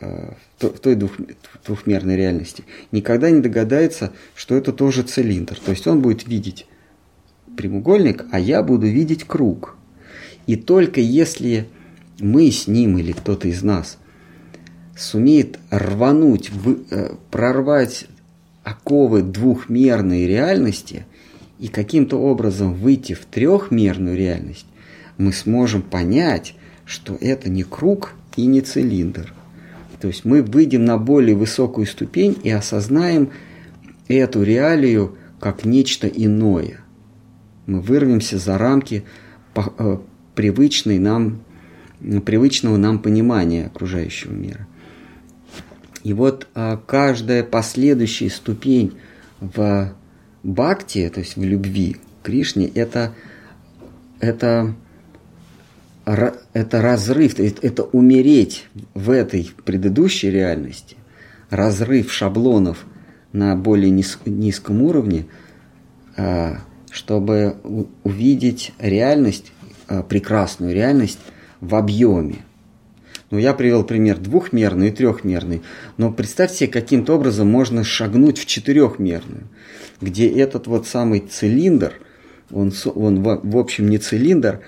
э, в той двух- двухмерной реальности, никогда не догадается, что это тоже цилиндр. То есть он будет видеть прямоугольник, а я буду видеть круг. И только если мы с ним или кто-то из нас сумеет рвануть, вы- э, прорвать оковы двухмерной реальности и каким-то образом выйти в трехмерную реальность, мы сможем понять, что это не круг и не цилиндр. То есть мы выйдем на более высокую ступень и осознаем эту реалию как нечто иное. Мы вырвемся за рамки э, привычной нам, привычного нам понимания окружающего мира. И вот а, каждая последующая ступень в бхакти, то есть в любви к Кришне, это, это, это разрыв, то есть это умереть в этой предыдущей реальности, разрыв шаблонов на более низ- низком уровне, а, чтобы увидеть реальность, э, прекрасную реальность в объеме. Ну, я привел пример двухмерный и трехмерный. Но представьте каким-то образом можно шагнуть в четырехмерную, где этот вот самый цилиндр, он, он в, общем не цилиндр,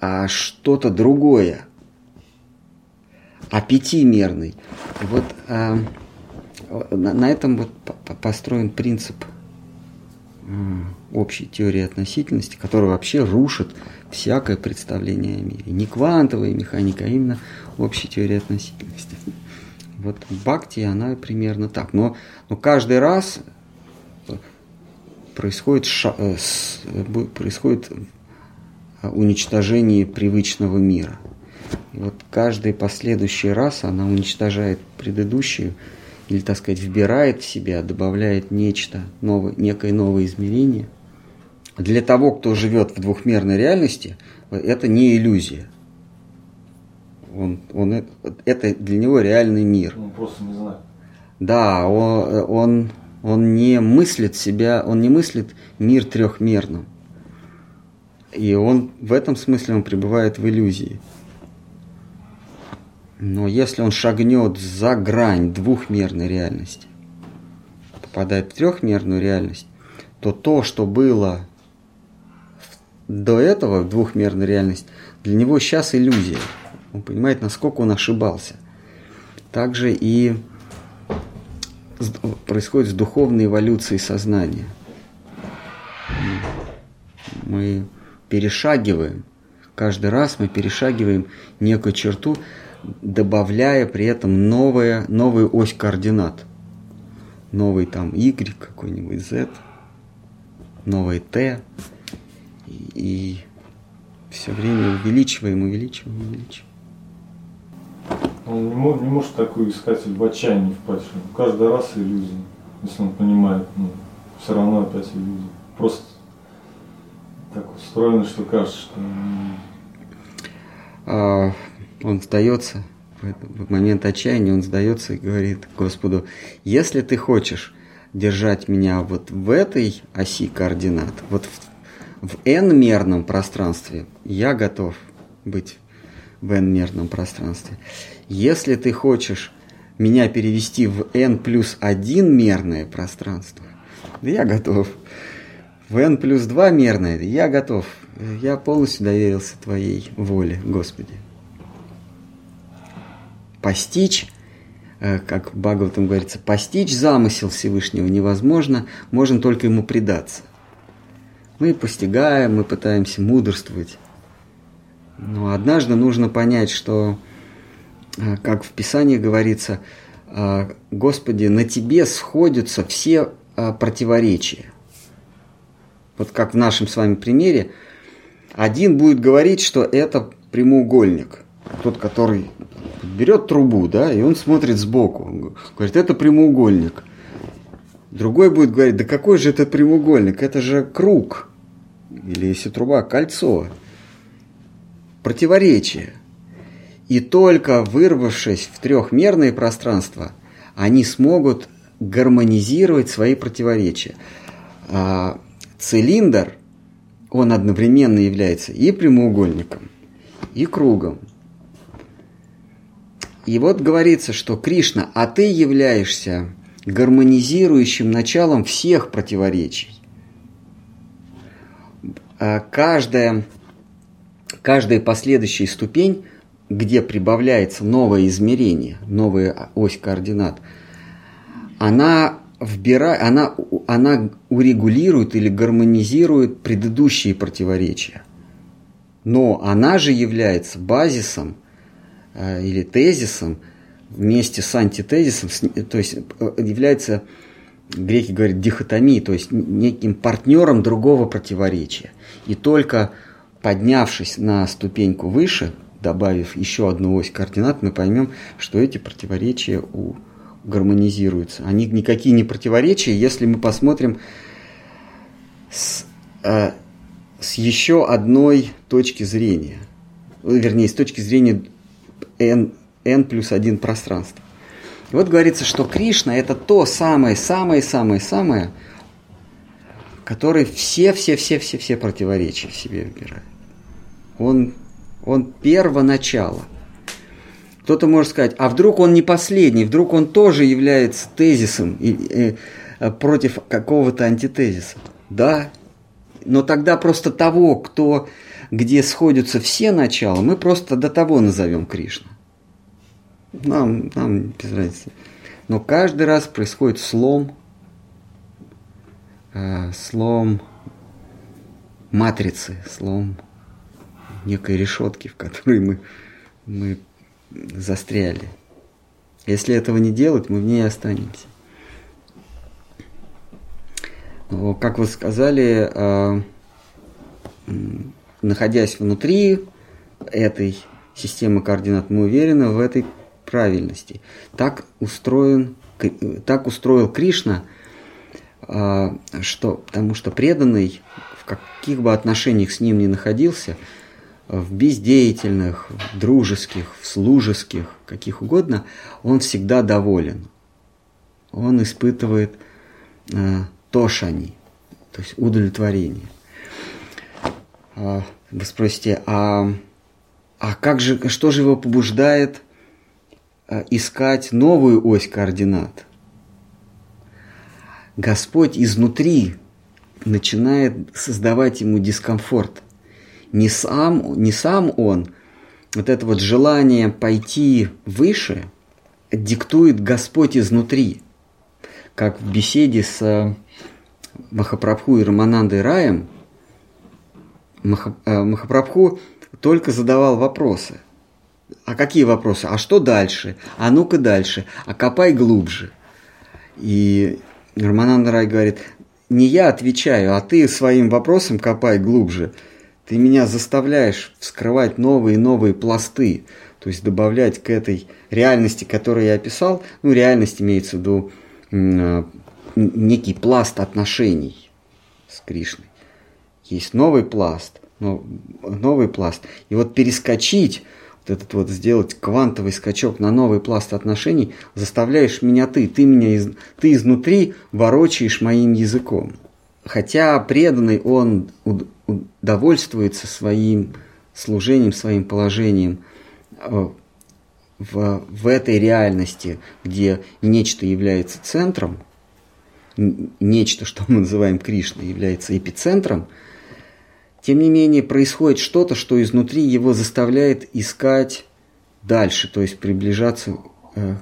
а что-то другое, а пятимерный. Вот а, на, на этом вот построен принцип общей теории относительности, которая вообще рушит всякое представление о мире. Не квантовая механика, а именно общая теория относительности. Вот Бхакти, она примерно так. Но, но каждый раз происходит, ша, э, с, происходит уничтожение привычного мира. И вот каждый последующий раз она уничтожает предыдущую, или, так сказать, вбирает в себя, добавляет нечто, новое, некое новое измерение. Для того, кто живет в двухмерной реальности, это не иллюзия. Он, он, это для него реальный мир. Он просто не знает. Да, он, он, он не мыслит себя, он не мыслит мир трехмерным. И он в этом смысле он пребывает в иллюзии. Но если он шагнет за грань двухмерной реальности, попадает в трехмерную реальность, то то, что было до этого, в двухмерной реальность, для него сейчас иллюзия. Он понимает, насколько он ошибался. Также и происходит с духовной эволюцией сознания. Мы перешагиваем, каждый раз мы перешагиваем некую черту, добавляя при этом новая, новую ось координат. Новый там Y какой-нибудь Z, новый T. И, и все время увеличиваем, увеличиваем, увеличиваем. Он не, может, не может такой искатель в отчаянии впасть. Каждый раз иллюзия. Если он понимает, ну, все равно опять иллюзия. Просто так устроено, что кажется, что... А, он сдается, в момент отчаяния он сдается и говорит Господу, если ты хочешь держать меня вот в этой оси координат, вот в, в n-мерном пространстве, я готов быть в n-мерном пространстве. Если ты хочешь меня перевести в n плюс 1 мерное пространство, я готов. В n плюс 2 мерное, я готов. Я полностью доверился Твоей воле, Господи постичь, э, как Бхагаватам говорится, постичь замысел Всевышнего невозможно, можно только ему предаться. Мы постигаем, мы пытаемся мудрствовать. Но однажды нужно понять, что, э, как в Писании говорится, э, Господи, на Тебе сходятся все противоречия. Вот как в нашем с вами примере, один будет говорить, что это прямоугольник, тот, который берет трубу, да, и он смотрит сбоку. Он говорит, это прямоугольник. Другой будет говорить, да какой же это прямоугольник? Это же круг. Или если труба, кольцо. Противоречие. И только вырвавшись в трехмерное пространство, они смогут гармонизировать свои противоречия. А цилиндр, он одновременно является и прямоугольником, и кругом. И вот говорится, что Кришна, а ты являешься гармонизирующим началом всех противоречий. А каждая, каждая последующая ступень, где прибавляется новое измерение, новая ось координат, она вбирает, она, она урегулирует или гармонизирует предыдущие противоречия. Но она же является базисом Э, или тезисом вместе с антитезисом, то есть э, является, греки говорят, дихотомией, то есть неким партнером другого противоречия. И только поднявшись на ступеньку выше, добавив еще одну ось координат, мы поймем, что эти противоречия у, гармонизируются. Они никакие не противоречия, если мы посмотрим с, э, с еще одной точки зрения. Вернее, с точки зрения n, n плюс 1 пространство. И вот говорится, что Кришна это то самое-самое-самое-самое, которое все-все-все-все-все противоречия в себе выбирает. Он, он первоначало. Кто-то может сказать, а вдруг он не последний, вдруг он тоже является тезисом и, э, против какого-то антитезиса. Да, но тогда просто того, кто, где сходятся все начала, мы просто до того назовем Кришна. Нам, нам без разницы. Но каждый раз происходит слом, э, слом матрицы, слом некой решетки, в которой мы, мы застряли. Если этого не делать, мы в ней останемся. Но, как вы сказали, э, находясь внутри этой системы координат, мы уверены в этой правильности. Так устроен, так устроил Кришна, э, что, потому что преданный, в каких бы отношениях с ним ни находился, в бездеятельных, в дружеских, в служеских, каких угодно, он всегда доволен. Он испытывает э, тошани, то есть удовлетворение. А, вы спросите, а, а как же, что же его побуждает искать новую ось координат? Господь изнутри начинает создавать ему дискомфорт не сам, не сам он, вот это вот желание пойти выше диктует Господь изнутри. Как в беседе с э, Махапрабху и Раманандой Раем, э, Махапрабху только задавал вопросы. А какие вопросы? А что дальше? А ну-ка дальше. А копай глубже. И Рамананда Рай говорит, не я отвечаю, а ты своим вопросом копай глубже – ты меня заставляешь вскрывать новые и новые пласты, то есть добавлять к этой реальности, которую я описал, ну, реальность имеется в виду э, некий пласт отношений с Кришной. Есть новый пласт, но, новый пласт. И вот перескочить, этот вот сделать квантовый скачок на новый пласт отношений, заставляешь меня ты, ты меня из, ты изнутри ворочаешь моим языком. Хотя преданный он довольствуется своим служением, своим положением э, в, в этой реальности, где нечто является центром, нечто, что мы называем Кришной, является эпицентром, тем не менее происходит что-то, что изнутри его заставляет искать дальше, то есть приближаться э,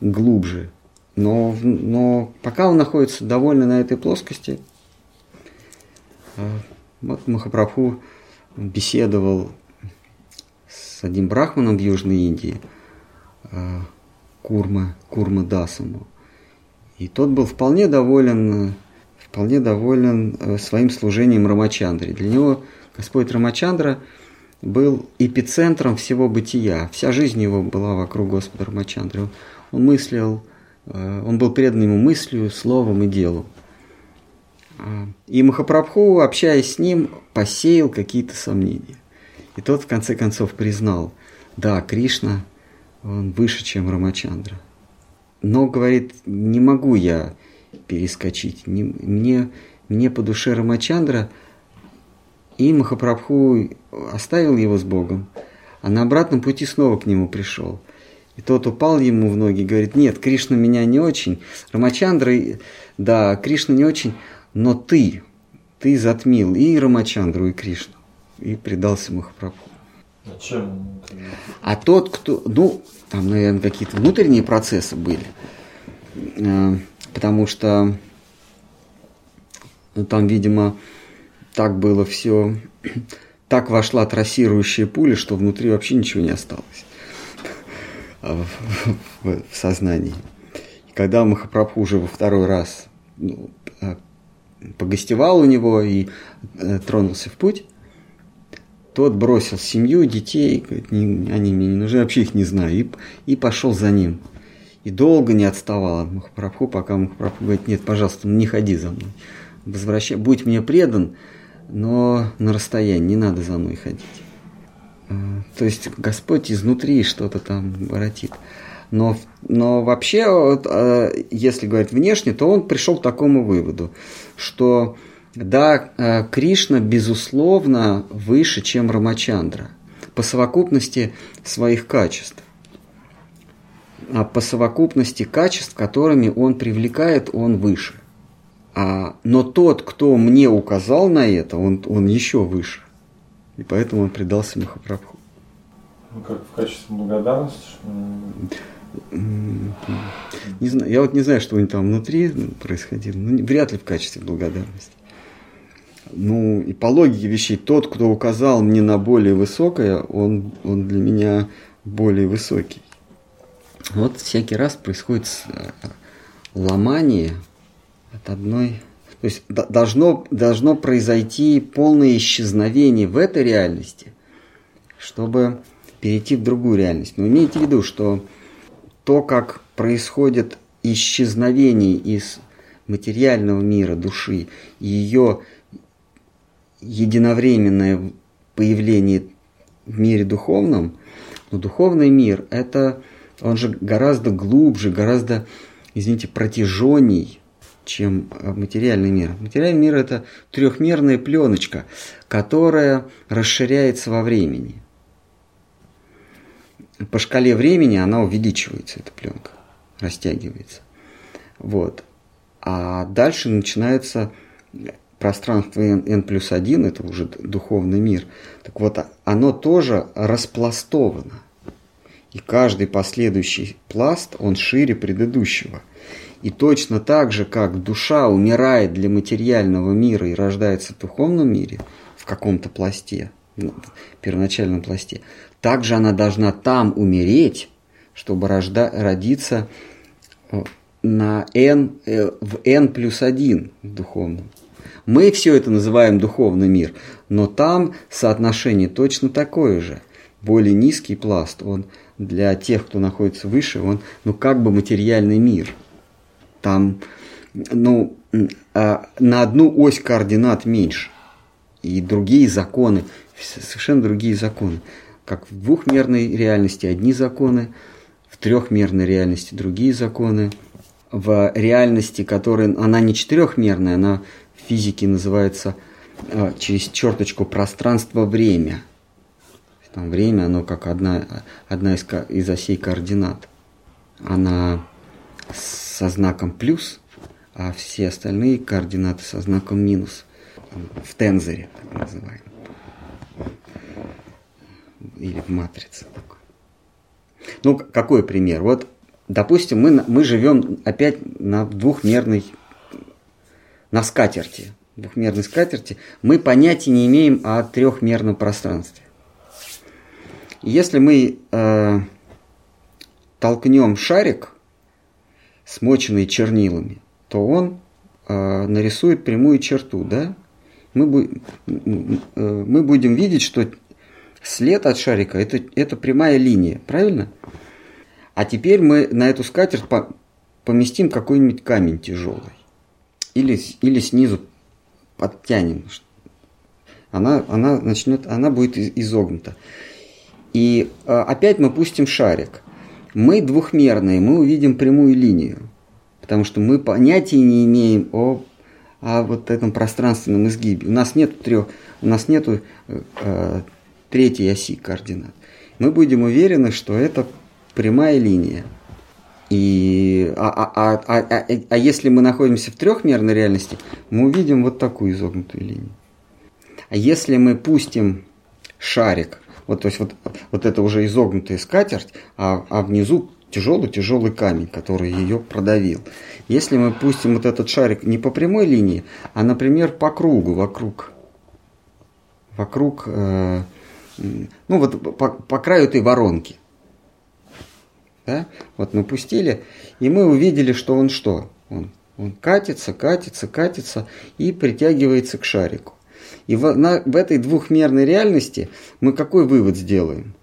глубже. Но, но пока он находится довольно на этой плоскости, э, вот Махапрабху беседовал с одним брахманом в Южной Индии, э, Курма, Курма Дасаму. И тот был вполне доволен, вполне доволен э, своим служением Рамачандре. Для него Господь Рамачандра был эпицентром всего бытия. Вся жизнь его была вокруг Господа Рамачандры. Он мыслил, э, он был предан ему мыслью, словом и делом. И Махапрабху, общаясь с ним, посеял какие-то сомнения. И тот в конце концов признал, да, Кришна, он выше, чем Рамачандра. Но, говорит, не могу я перескочить. Не, мне, мне по душе Рамачандра, и Махапрабху оставил его с Богом, а на обратном пути снова к нему пришел. И тот упал ему в ноги и говорит, нет, Кришна меня не очень, Рамачандра, да, Кришна не очень, но ты, ты затмил и Рамачандру, и Кришну, и предался Махапрабху. А? А тот, кто, ну, там, наверное, какие-то внутренние процессы были, э, потому что ну, там, видимо, так было все, <clears throat> так вошла трассирующая пуля, что внутри вообще ничего не осталось <laughs> в, в, в сознании. И когда Махапрабху уже во второй раз ну, погостевал у него и э, тронулся в путь, тот бросил семью, детей, говорит, не, они мне не нужны, вообще их не знаю, и, и пошел за ним. И долго не отставал от Махапрабху, пока Махапрабху говорит, нет, пожалуйста, не ходи за мной. Возвращай, будь мне предан, но на расстоянии, не надо за мной ходить. Э, то есть Господь изнутри что-то там воротит. Но, но вообще, вот, э, если говорить внешне, то он пришел к такому выводу, что Да, э, Кришна, безусловно, выше, чем Рамачандра по совокупности своих качеств. А по совокупности качеств, которыми он привлекает, он выше. А, но тот, кто мне указал на это, он, он еще выше. И поэтому он предался Махапрабху. Ну, как в качестве благодарности? Не знаю, я вот не знаю, что у них там внутри происходило. Ну, вряд ли в качестве благодарности. Ну, и по логике вещей, тот, кто указал мне на более высокое, он, он для меня более высокий. Вот всякий раз происходит э, ломание от одной... То есть должно, должно произойти полное исчезновение в этой реальности, чтобы перейти в другую реальность. Но имейте в виду, что то, как происходит исчезновение из материального мира души и ее единовременное появление в мире духовном, но духовный мир – это, он же гораздо глубже, гораздо, извините, протяженней, чем материальный мир. Материальный мир – это трехмерная пленочка, которая расширяется во времени. По шкале времени она увеличивается, эта пленка, растягивается. Вот. А дальше начинается пространство n, n плюс 1, это уже духовный мир, так вот, оно тоже распластовано. И каждый последующий пласт, он шире предыдущего. И точно так же, как душа умирает для материального мира и рождается в духовном мире, в каком-то пласте, в первоначальном пласте, также она должна там умереть, чтобы рожда, родиться э, на n, э, в n плюс 1 в духовном. Мы все это называем духовный мир, но там соотношение точно такое же. Более низкий пласт, он для тех, кто находится выше, он ну как бы материальный мир. Там ну, а, на одну ось координат меньше. И другие законы, совершенно другие законы. Как в двухмерной реальности одни законы, в трехмерной реальности другие законы. В реальности, которая, она не четырехмерная, она физики называется э, через черточку пространство-время. Там время, оно как одна, одна из, из осей координат. Она со знаком плюс, а все остальные координаты со знаком минус. В тензоре, так называемом. Или в матрице. Ну, какой пример? Вот, допустим, мы, мы живем опять на двухмерной на скатерти, двухмерной скатерти, мы понятия не имеем о трехмерном пространстве. Если мы э, толкнем шарик, смоченный чернилами, то он э, нарисует прямую черту, да? Мы, бу- э, мы будем видеть, что след от шарика это, это прямая линия, правильно? А теперь мы на эту скатерть по- поместим какой-нибудь камень тяжелый или, или снизу подтянем. Она, она, начнет, она будет изогнута. И а, опять мы пустим шарик. Мы двухмерные, мы увидим прямую линию. Потому что мы понятия не имеем о, о вот этом пространственном изгибе. У нас нет трех, у нас нету э, третьей оси координат. Мы будем уверены, что это прямая линия. И, а, а, а, а, а, а если мы находимся в трехмерной реальности, мы увидим вот такую изогнутую линию. А если мы пустим шарик, вот, то есть вот, вот это уже изогнутая скатерть, а, а внизу тяжелый-тяжелый камень, который ее продавил. Если мы пустим вот этот шарик не по прямой линии, а, например, по кругу, вокруг, вокруг, э, ну вот по, по краю этой воронки – да? Вот мы пустили, и мы увидели, что он что? Он, он катится, катится, катится и притягивается к шарику. И в, на, в этой двухмерной реальности мы какой вывод сделаем?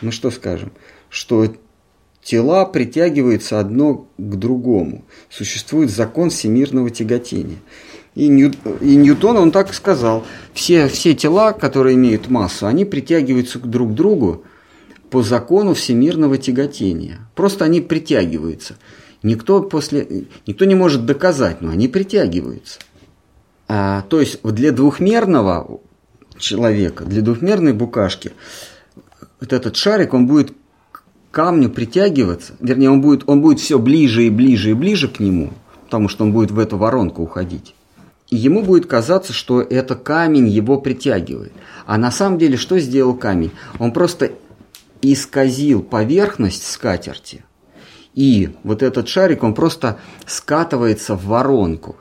Мы что скажем? Что тела притягиваются одно к другому. Существует закон всемирного тяготения. И, Нью, и Ньютон, он так сказал, все, все тела, которые имеют массу, они притягиваются друг к другу по закону всемирного тяготения. Просто они притягиваются. Никто, после, никто не может доказать, но они притягиваются. А, то есть для двухмерного человека, для двухмерной букашки, вот этот шарик, он будет к камню притягиваться, вернее, он будет, он будет все ближе и ближе и ближе к нему, потому что он будет в эту воронку уходить. И ему будет казаться, что это камень его притягивает. А на самом деле, что сделал камень? Он просто исказил поверхность скатерти. И вот этот шарик, он просто скатывается в воронку.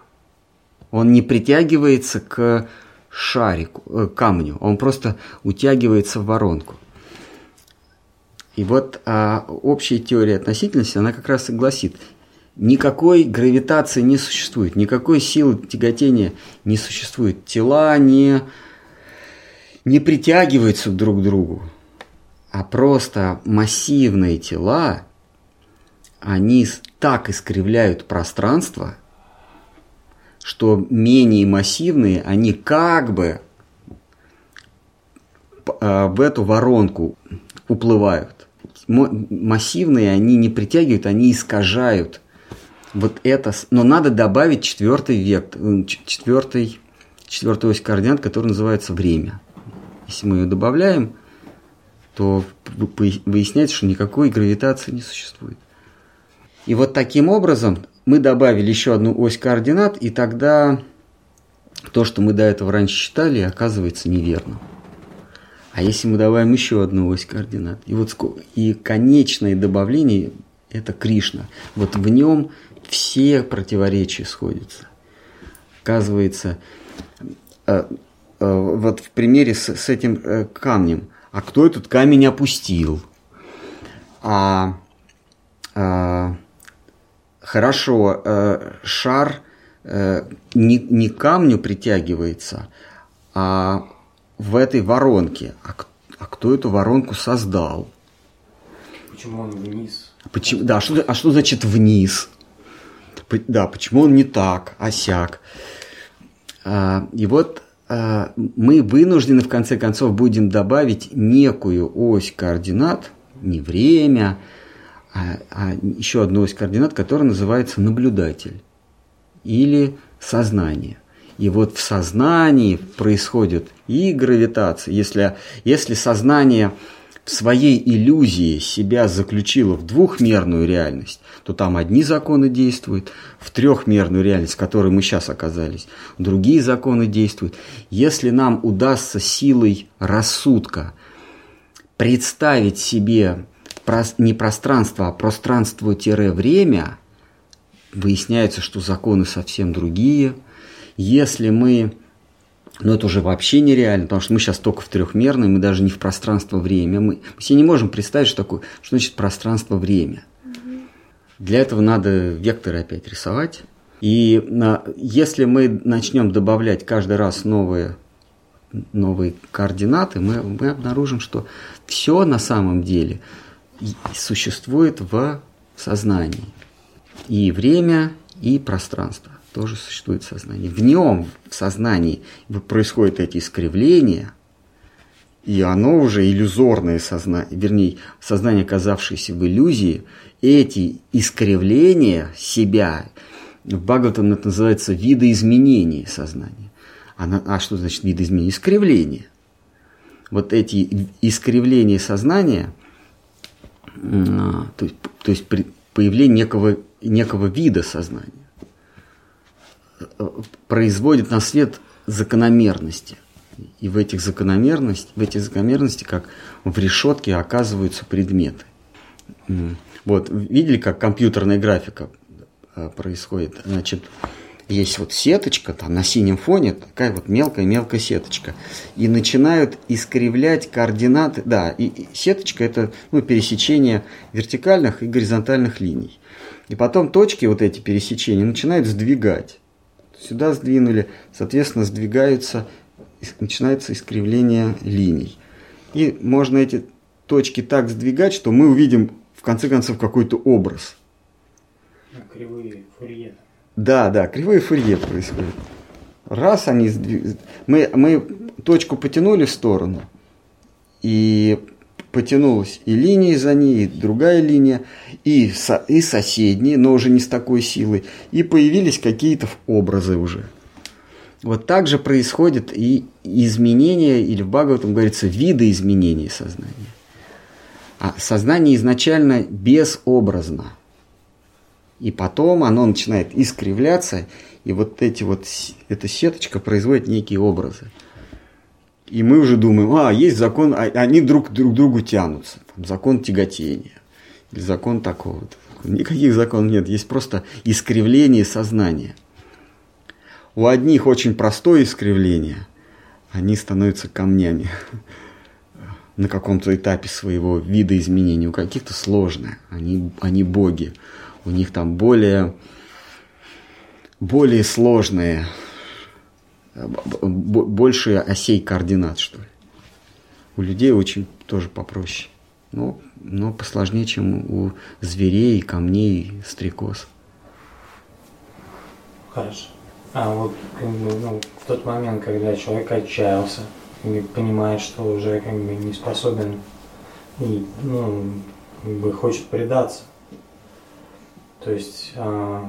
Он не притягивается к шарику, э, камню, он просто утягивается в воронку. И вот а, общая теория относительности, она как раз и гласит, никакой гравитации не существует, никакой силы тяготения не существует. Тела не, не притягиваются друг к другу, а просто массивные тела, они так искривляют пространство, что менее массивные, они как бы а, в эту воронку уплывают. Массивные они не притягивают, они искажают вот это, но надо добавить четвертый вектор, четвертый, четвертую ось координат, который называется время. Если мы ее добавляем, то выясняется, что никакой гравитации не существует. И вот таким образом мы добавили еще одну ось координат, и тогда то, что мы до этого раньше считали, оказывается неверным. А если мы добавим еще одну ось координат, и вот и конечное добавление – это Кришна. Вот в нем все противоречия сходятся. Оказывается, э, э, вот в примере с, с этим э, камнем. А кто этот камень опустил? А, а хорошо, э, шар э, не, не камню притягивается, а в этой воронке. А, а кто эту воронку создал? Почему он вниз? Почему, да, что, а что значит вниз? да, почему он не так, осяк. А, и вот а, мы вынуждены в конце концов будем добавить некую ось координат, не время, а, а еще одну ось координат, которая называется наблюдатель или сознание. И вот в сознании происходит и гравитация. Если, если сознание в своей иллюзии себя заключила в двухмерную реальность, то там одни законы действуют, в трехмерную реальность, в которой мы сейчас оказались, другие законы действуют. Если нам удастся силой рассудка представить себе не пространство, а пространство-время, выясняется, что законы совсем другие. Если мы но это уже вообще нереально, потому что мы сейчас только в трехмерной, мы даже не в пространство-время. Мы, мы себе не можем представить, что такое, что значит пространство-время. Для этого надо векторы опять рисовать. И на, если мы начнем добавлять каждый раз новые, новые координаты, мы, мы обнаружим, что все на самом деле существует в сознании. И время, и пространство тоже существует в сознании. В нем, в сознании, происходят эти искривления, и оно уже иллюзорное сознание, вернее, сознание, оказавшееся в иллюзии, эти искривления себя, в Бхагаватам это называется видоизменение сознания. А, а что значит видоизменение? Искривление. Вот эти искривления сознания, то есть, то есть появление некого, некого вида сознания производит на свет закономерности. И в этих закономерностях, в этих закономерности, как в решетке оказываются предметы. Вот, видели, как компьютерная графика э, происходит? Значит, есть вот сеточка, там на синем фоне такая вот мелкая-мелкая сеточка. И начинают искривлять координаты. Да, и, и сеточка это ну, пересечение вертикальных и горизонтальных линий. И потом точки вот эти пересечения начинают сдвигать сюда сдвинули, соответственно, сдвигаются, начинается искривление линий. И можно эти точки так сдвигать, что мы увидим в конце концов какой-то образ. Кривые фурье. Да, да, кривые фурье происходит. Раз они мы, мы точку потянули в сторону, и потянулась и линия за ней, и другая линия, и, со, и соседние, но уже не с такой силой. И появились какие-то образы уже. вот так же происходит и изменение, или в Бхагаватам говорится, виды изменений сознания. А сознание изначально безобразно. И потом оно начинает искривляться, и вот эти вот, эта сеточка производит некие образы. И мы уже думаем, а, есть закон, а, они друг друг другу тянутся. Там, закон тяготения. Или закон такого-то. Никаких законов нет, есть просто искривление сознания. У одних очень простое искривление, они становятся камнями <laughs> на каком-то этапе своего вида изменения. У каких-то сложное, они, они боги. У них там более, более сложные, больше осей координат, что ли. У людей очень тоже попроще но, но посложнее, чем у зверей, камней, стрекоз. Хорошо. А вот ну, в тот момент, когда человек отчаялся и понимает, что уже как бы не способен и ну, как бы хочет предаться, то есть а,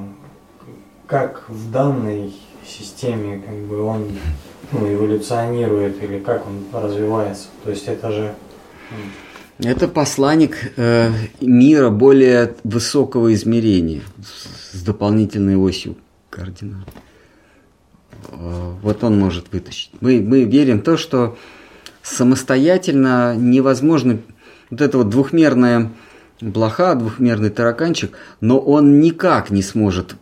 как в данной системе как бы он ну, эволюционирует или как он развивается, то есть это же ну, это посланник э, мира более высокого измерения с дополнительной осью координат. Э, вот он может вытащить. Мы, мы верим в то, что самостоятельно невозможно вот это вот двухмерная блоха, двухмерный тараканчик, но он никак не сможет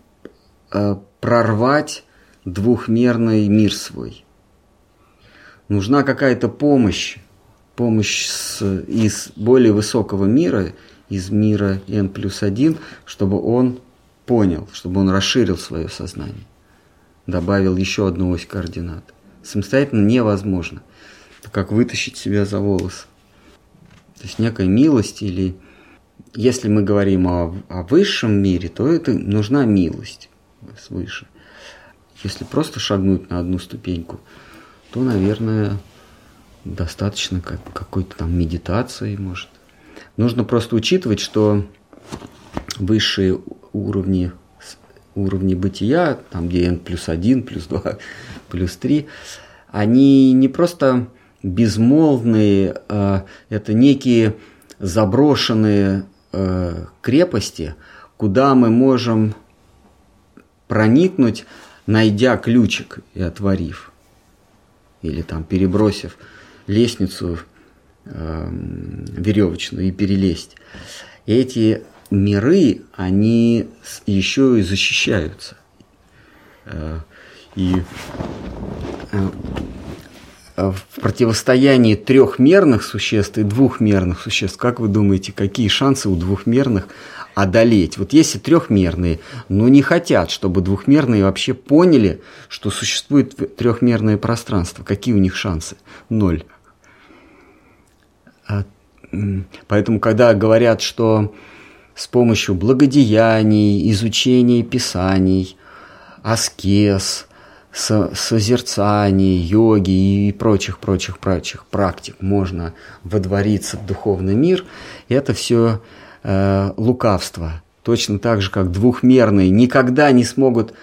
э, прорвать двухмерный мир свой. Нужна какая-то помощь помощь с, из более высокого мира, из мира n плюс 1, чтобы он понял, чтобы он расширил свое сознание, добавил еще одну ось координат. Самостоятельно невозможно. Это как вытащить себя за волос. То есть некая милость или если мы говорим о, о высшем мире, то это нужна милость свыше. Если просто шагнуть на одну ступеньку, то, наверное, достаточно как, какой-то там медитации, может. Нужно просто учитывать, что высшие уровни, уровни бытия, там где n плюс 1, плюс 2, <laughs> плюс 3, они не просто безмолвные, а это некие заброшенные э, крепости, куда мы можем проникнуть, найдя ключик и отворив, или там перебросив лестницу э, веревочную и перелезть. эти миры, они еще и защищаются. Э, и э, в противостоянии трехмерных существ и двухмерных существ, как вы думаете, какие шансы у двухмерных одолеть? Вот если трехмерные, но не хотят, чтобы двухмерные вообще поняли, что существует трехмерное пространство, какие у них шансы? Ноль. А, поэтому, когда говорят, что с помощью благодеяний, изучения писаний, аскез, созерцаний, йоги и прочих, прочих, прочих практик можно водвориться в духовный мир, это все э, лукавство. Точно так же, как двухмерные никогда не смогут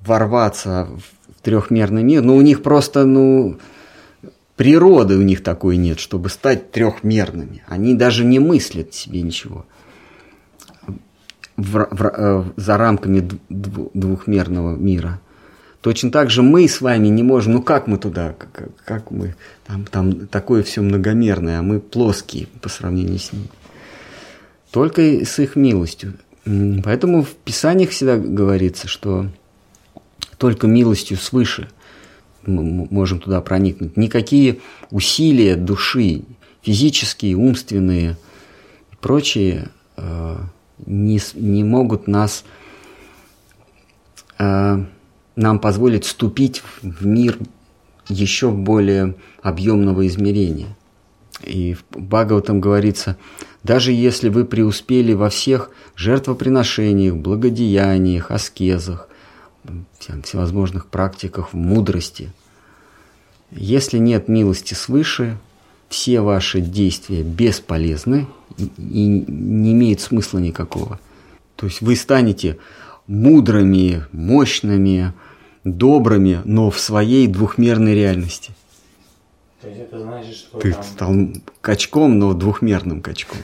ворваться в трехмерный мир, но у них просто, ну, Природы у них такой нет, чтобы стать трехмерными. Они даже не мыслят себе ничего в, в, э, за рамками двухмерного мира. Точно так же мы с вами не можем, ну как мы туда, как, как мы, там, там такое все многомерное, а мы плоские по сравнению с ними. Только с их милостью. Поэтому в Писаниях всегда говорится, что только милостью свыше – мы можем туда проникнуть. Никакие усилия души, физические, умственные и прочие, э, не, не могут нас, э, нам позволить вступить в мир еще более объемного измерения. И в Бхагаватам говорится, даже если вы преуспели во всех жертвоприношениях, благодеяниях, аскезах, всевозможных практиках мудрости. Если нет милости свыше, все ваши действия бесполезны и не имеют смысла никакого. То есть вы станете мудрыми, мощными, добрыми, но в своей двухмерной реальности. То есть это значит, что Ты там... стал качком, но двухмерным качком.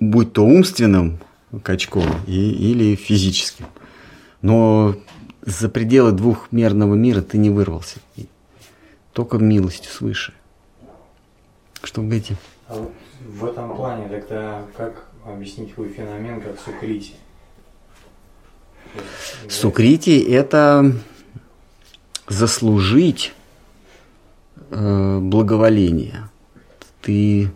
Будь то умственным качком и- или физическим. Но за пределы двухмерного мира ты не вырвался. Только милостью свыше. Что вы говорите? А вот в этом плане тогда как объяснить такой феномен, как сукрити? Сукрити – это заслужить э, благоволение. Ты,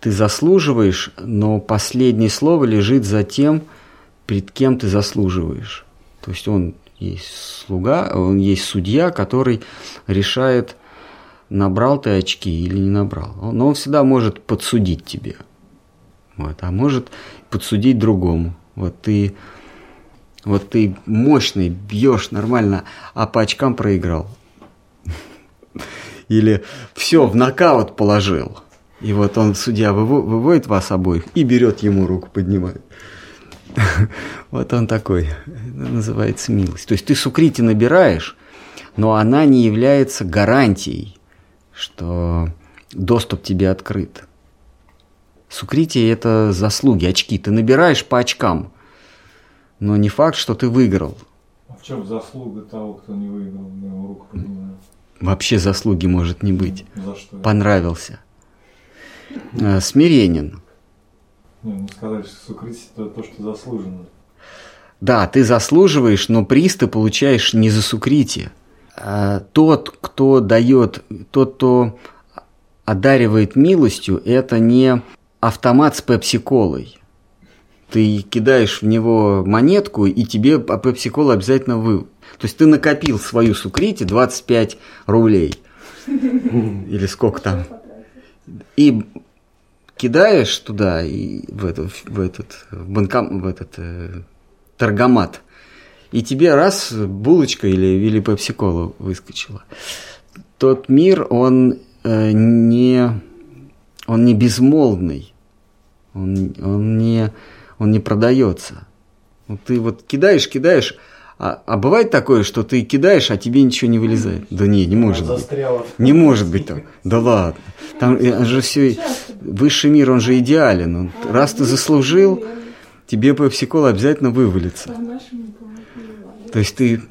ты заслуживаешь, но последнее слово лежит за тем, перед кем ты заслуживаешь. То есть он есть слуга, он есть судья, который решает, набрал ты очки или не набрал. Но он всегда может подсудить тебе. Вот, а может подсудить другому. Вот ты вот ты мощный, бьешь нормально, а по очкам проиграл. Или все, в нокаут положил. И вот он, судья, выво- выводит вас обоих и берет ему руку, поднимает. <laughs> Вот он такой. Это называется милость. То есть ты сукрити набираешь, но она не является гарантией, что доступ тебе открыт. Сукрити – это заслуги, очки. Ты набираешь по очкам, но не факт, что ты выиграл. А в чем заслуга того, кто не выиграл? Я его руку поднимаю. Вообще заслуги может не быть. За что? Понравился. Э, Смиренен. Не, ну сказать, что сукритие это то, что заслужено. Да, ты заслуживаешь, но приз ты получаешь не за сукритие. А Тот, кто дает, тот, кто одаривает милостью, это не автомат с пепси-колой. Ты кидаешь в него монетку, и тебе по пепси-колу обязательно вы... То есть ты накопил свою сукрити 25 рублей. <laughs> Или сколько там. И кидаешь туда, и в, эту- в этот, в банком, в этот э, торгомат, и тебе раз булочка или, или пепси-кола выскочила. Тот мир, он э, не, он не безмолвный, он, он, не, он не продается. Вот ты вот кидаешь, кидаешь, а, а бывает такое, что ты кидаешь, а тебе ничего не вылезает. Да не, не может быть. Застряла. Не может быть так. Да ладно. Там же все... Высший мир, он же идеален. Он- раз ты заслужил, тебе пепси-кола обязательно вывалится. То есть ты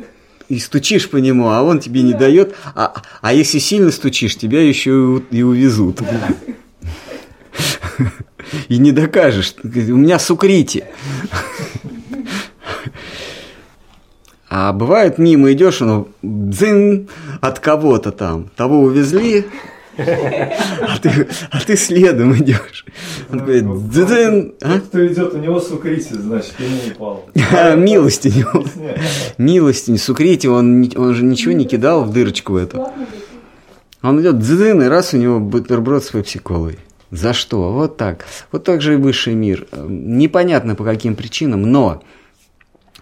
и стучишь по нему, а он тебе не дает. А, а если сильно стучишь, тебя еще и увезут. <laughs> И не докажешь. У меня сукрити. А бывает, мимо идешь, оно дзин от кого-то там. Того увезли, а ты, а ты следом идешь. Он говорит, дзин, а? Кто идет, у него сукритие, значит, ему упал. Милость у него. Объясняй. Милостинь, сукрите, он, он же ничего не кидал в дырочку эту. Он идет дзын, и раз у него бутерброд с пепси-колой. За что? Вот так. Вот так же и высший мир. Э, Непонятно по каким причинам, но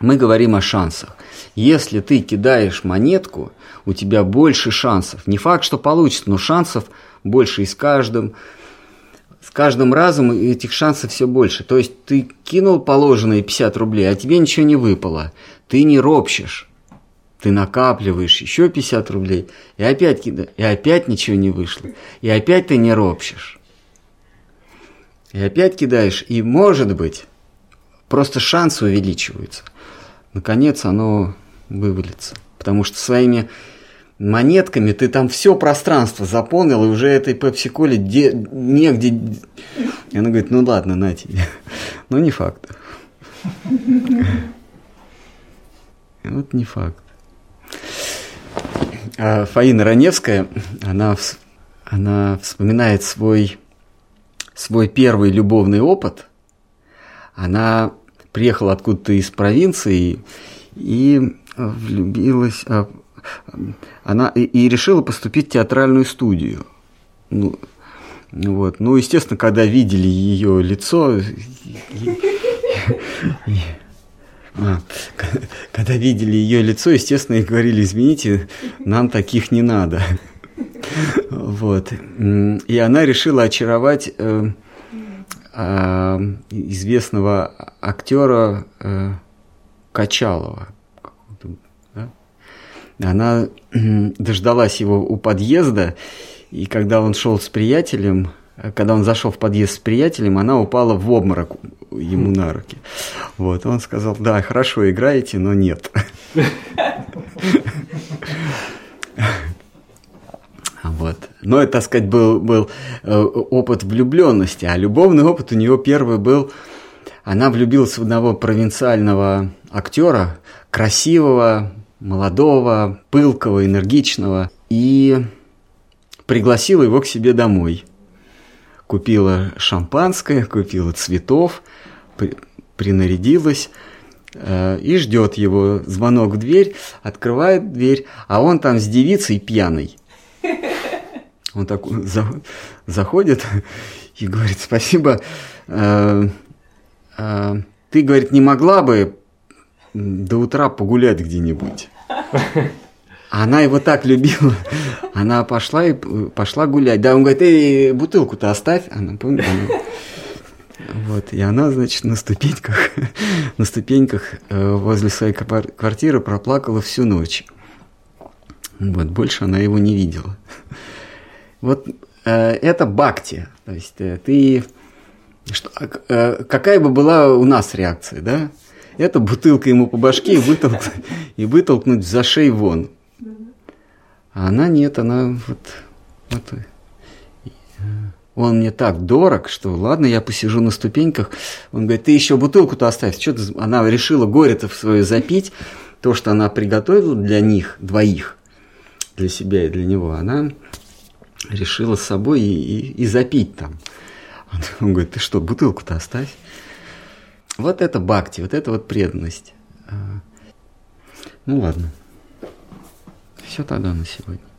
мы говорим о шансах. Если ты кидаешь монетку, у тебя больше шансов. Не факт, что получится, но шансов больше и с каждым. С каждым разом этих шансов все больше. То есть ты кинул положенные 50 рублей, а тебе ничего не выпало. Ты не ропщешь. Ты накапливаешь еще 50 рублей, и опять кида- и опять ничего не вышло. И опять ты не ропщешь. И опять кидаешь, и может быть, просто шансы увеличиваются. Наконец оно вывалится. Потому что своими монетками ты там все пространство заполнил, и уже этой пепси-коле де- негде... И она говорит, ну ладно, на тебе. <laughs> Но не факт. <laughs> Вот не факт. А Фаина Раневская, она, она вспоминает свой, свой первый любовный опыт. Она приехала откуда-то из провинции и влюбилась, а, она и, решила поступить в театральную студию. Ну, вот. ну, естественно, когда видели ее лицо, <laughs> а, когда видели ее лицо, естественно, и говорили, извините, нам таких не надо. Вот. И она решила очаровать э, а, известного актера э, Качалова. Да? Она дождалась его у подъезда, и когда он шел с приятелем, когда он зашел в подъезд с приятелем, она упала в обморок ему на руки. Вот, он сказал, да, хорошо играете, но нет. <laughs> Вот. Но это, так сказать, был, был э, опыт влюбленности, а любовный опыт у нее первый был, она влюбилась в одного провинциального актера, красивого, молодого, пылкого, энергичного, и пригласила его к себе домой. Купила шампанское, купила цветов, при, принарядилась э, и ждет его. Звонок в дверь, открывает дверь, а он там с девицей пьяный. Он так за, заходит и говорит, спасибо, э, э, ты, говорит, не могла бы до утра погулять где-нибудь. Она его так любила, она пошла и пошла гулять. Да, он говорит, эй, бутылку-то оставь. Она, помнит, она... Вот, и она, значит, на ступеньках, <laughs> на ступеньках э, возле своей квартиры проплакала всю ночь. Вот, больше она его не видела. Вот э, это бхакти. То есть э, ты... Что, э, какая бы была у нас реакция, да? Это бутылка ему по башке и, вытолк, <laughs> и вытолкнуть за шеи вон. А она нет, она вот, вот э, он мне так дорог, что ладно, я посижу на ступеньках. Он говорит, ты еще бутылку-то оставь. Что ты... Она решила горе-то свое запить, то, что она приготовила для них, двоих, для себя и для него, она решила с собой и, и, и запить там. Он <laughs> говорит, ты что, бутылку-то оставь. Вот это бхакти, вот это вот преданность. А, ну ладно. Все тогда на сегодня.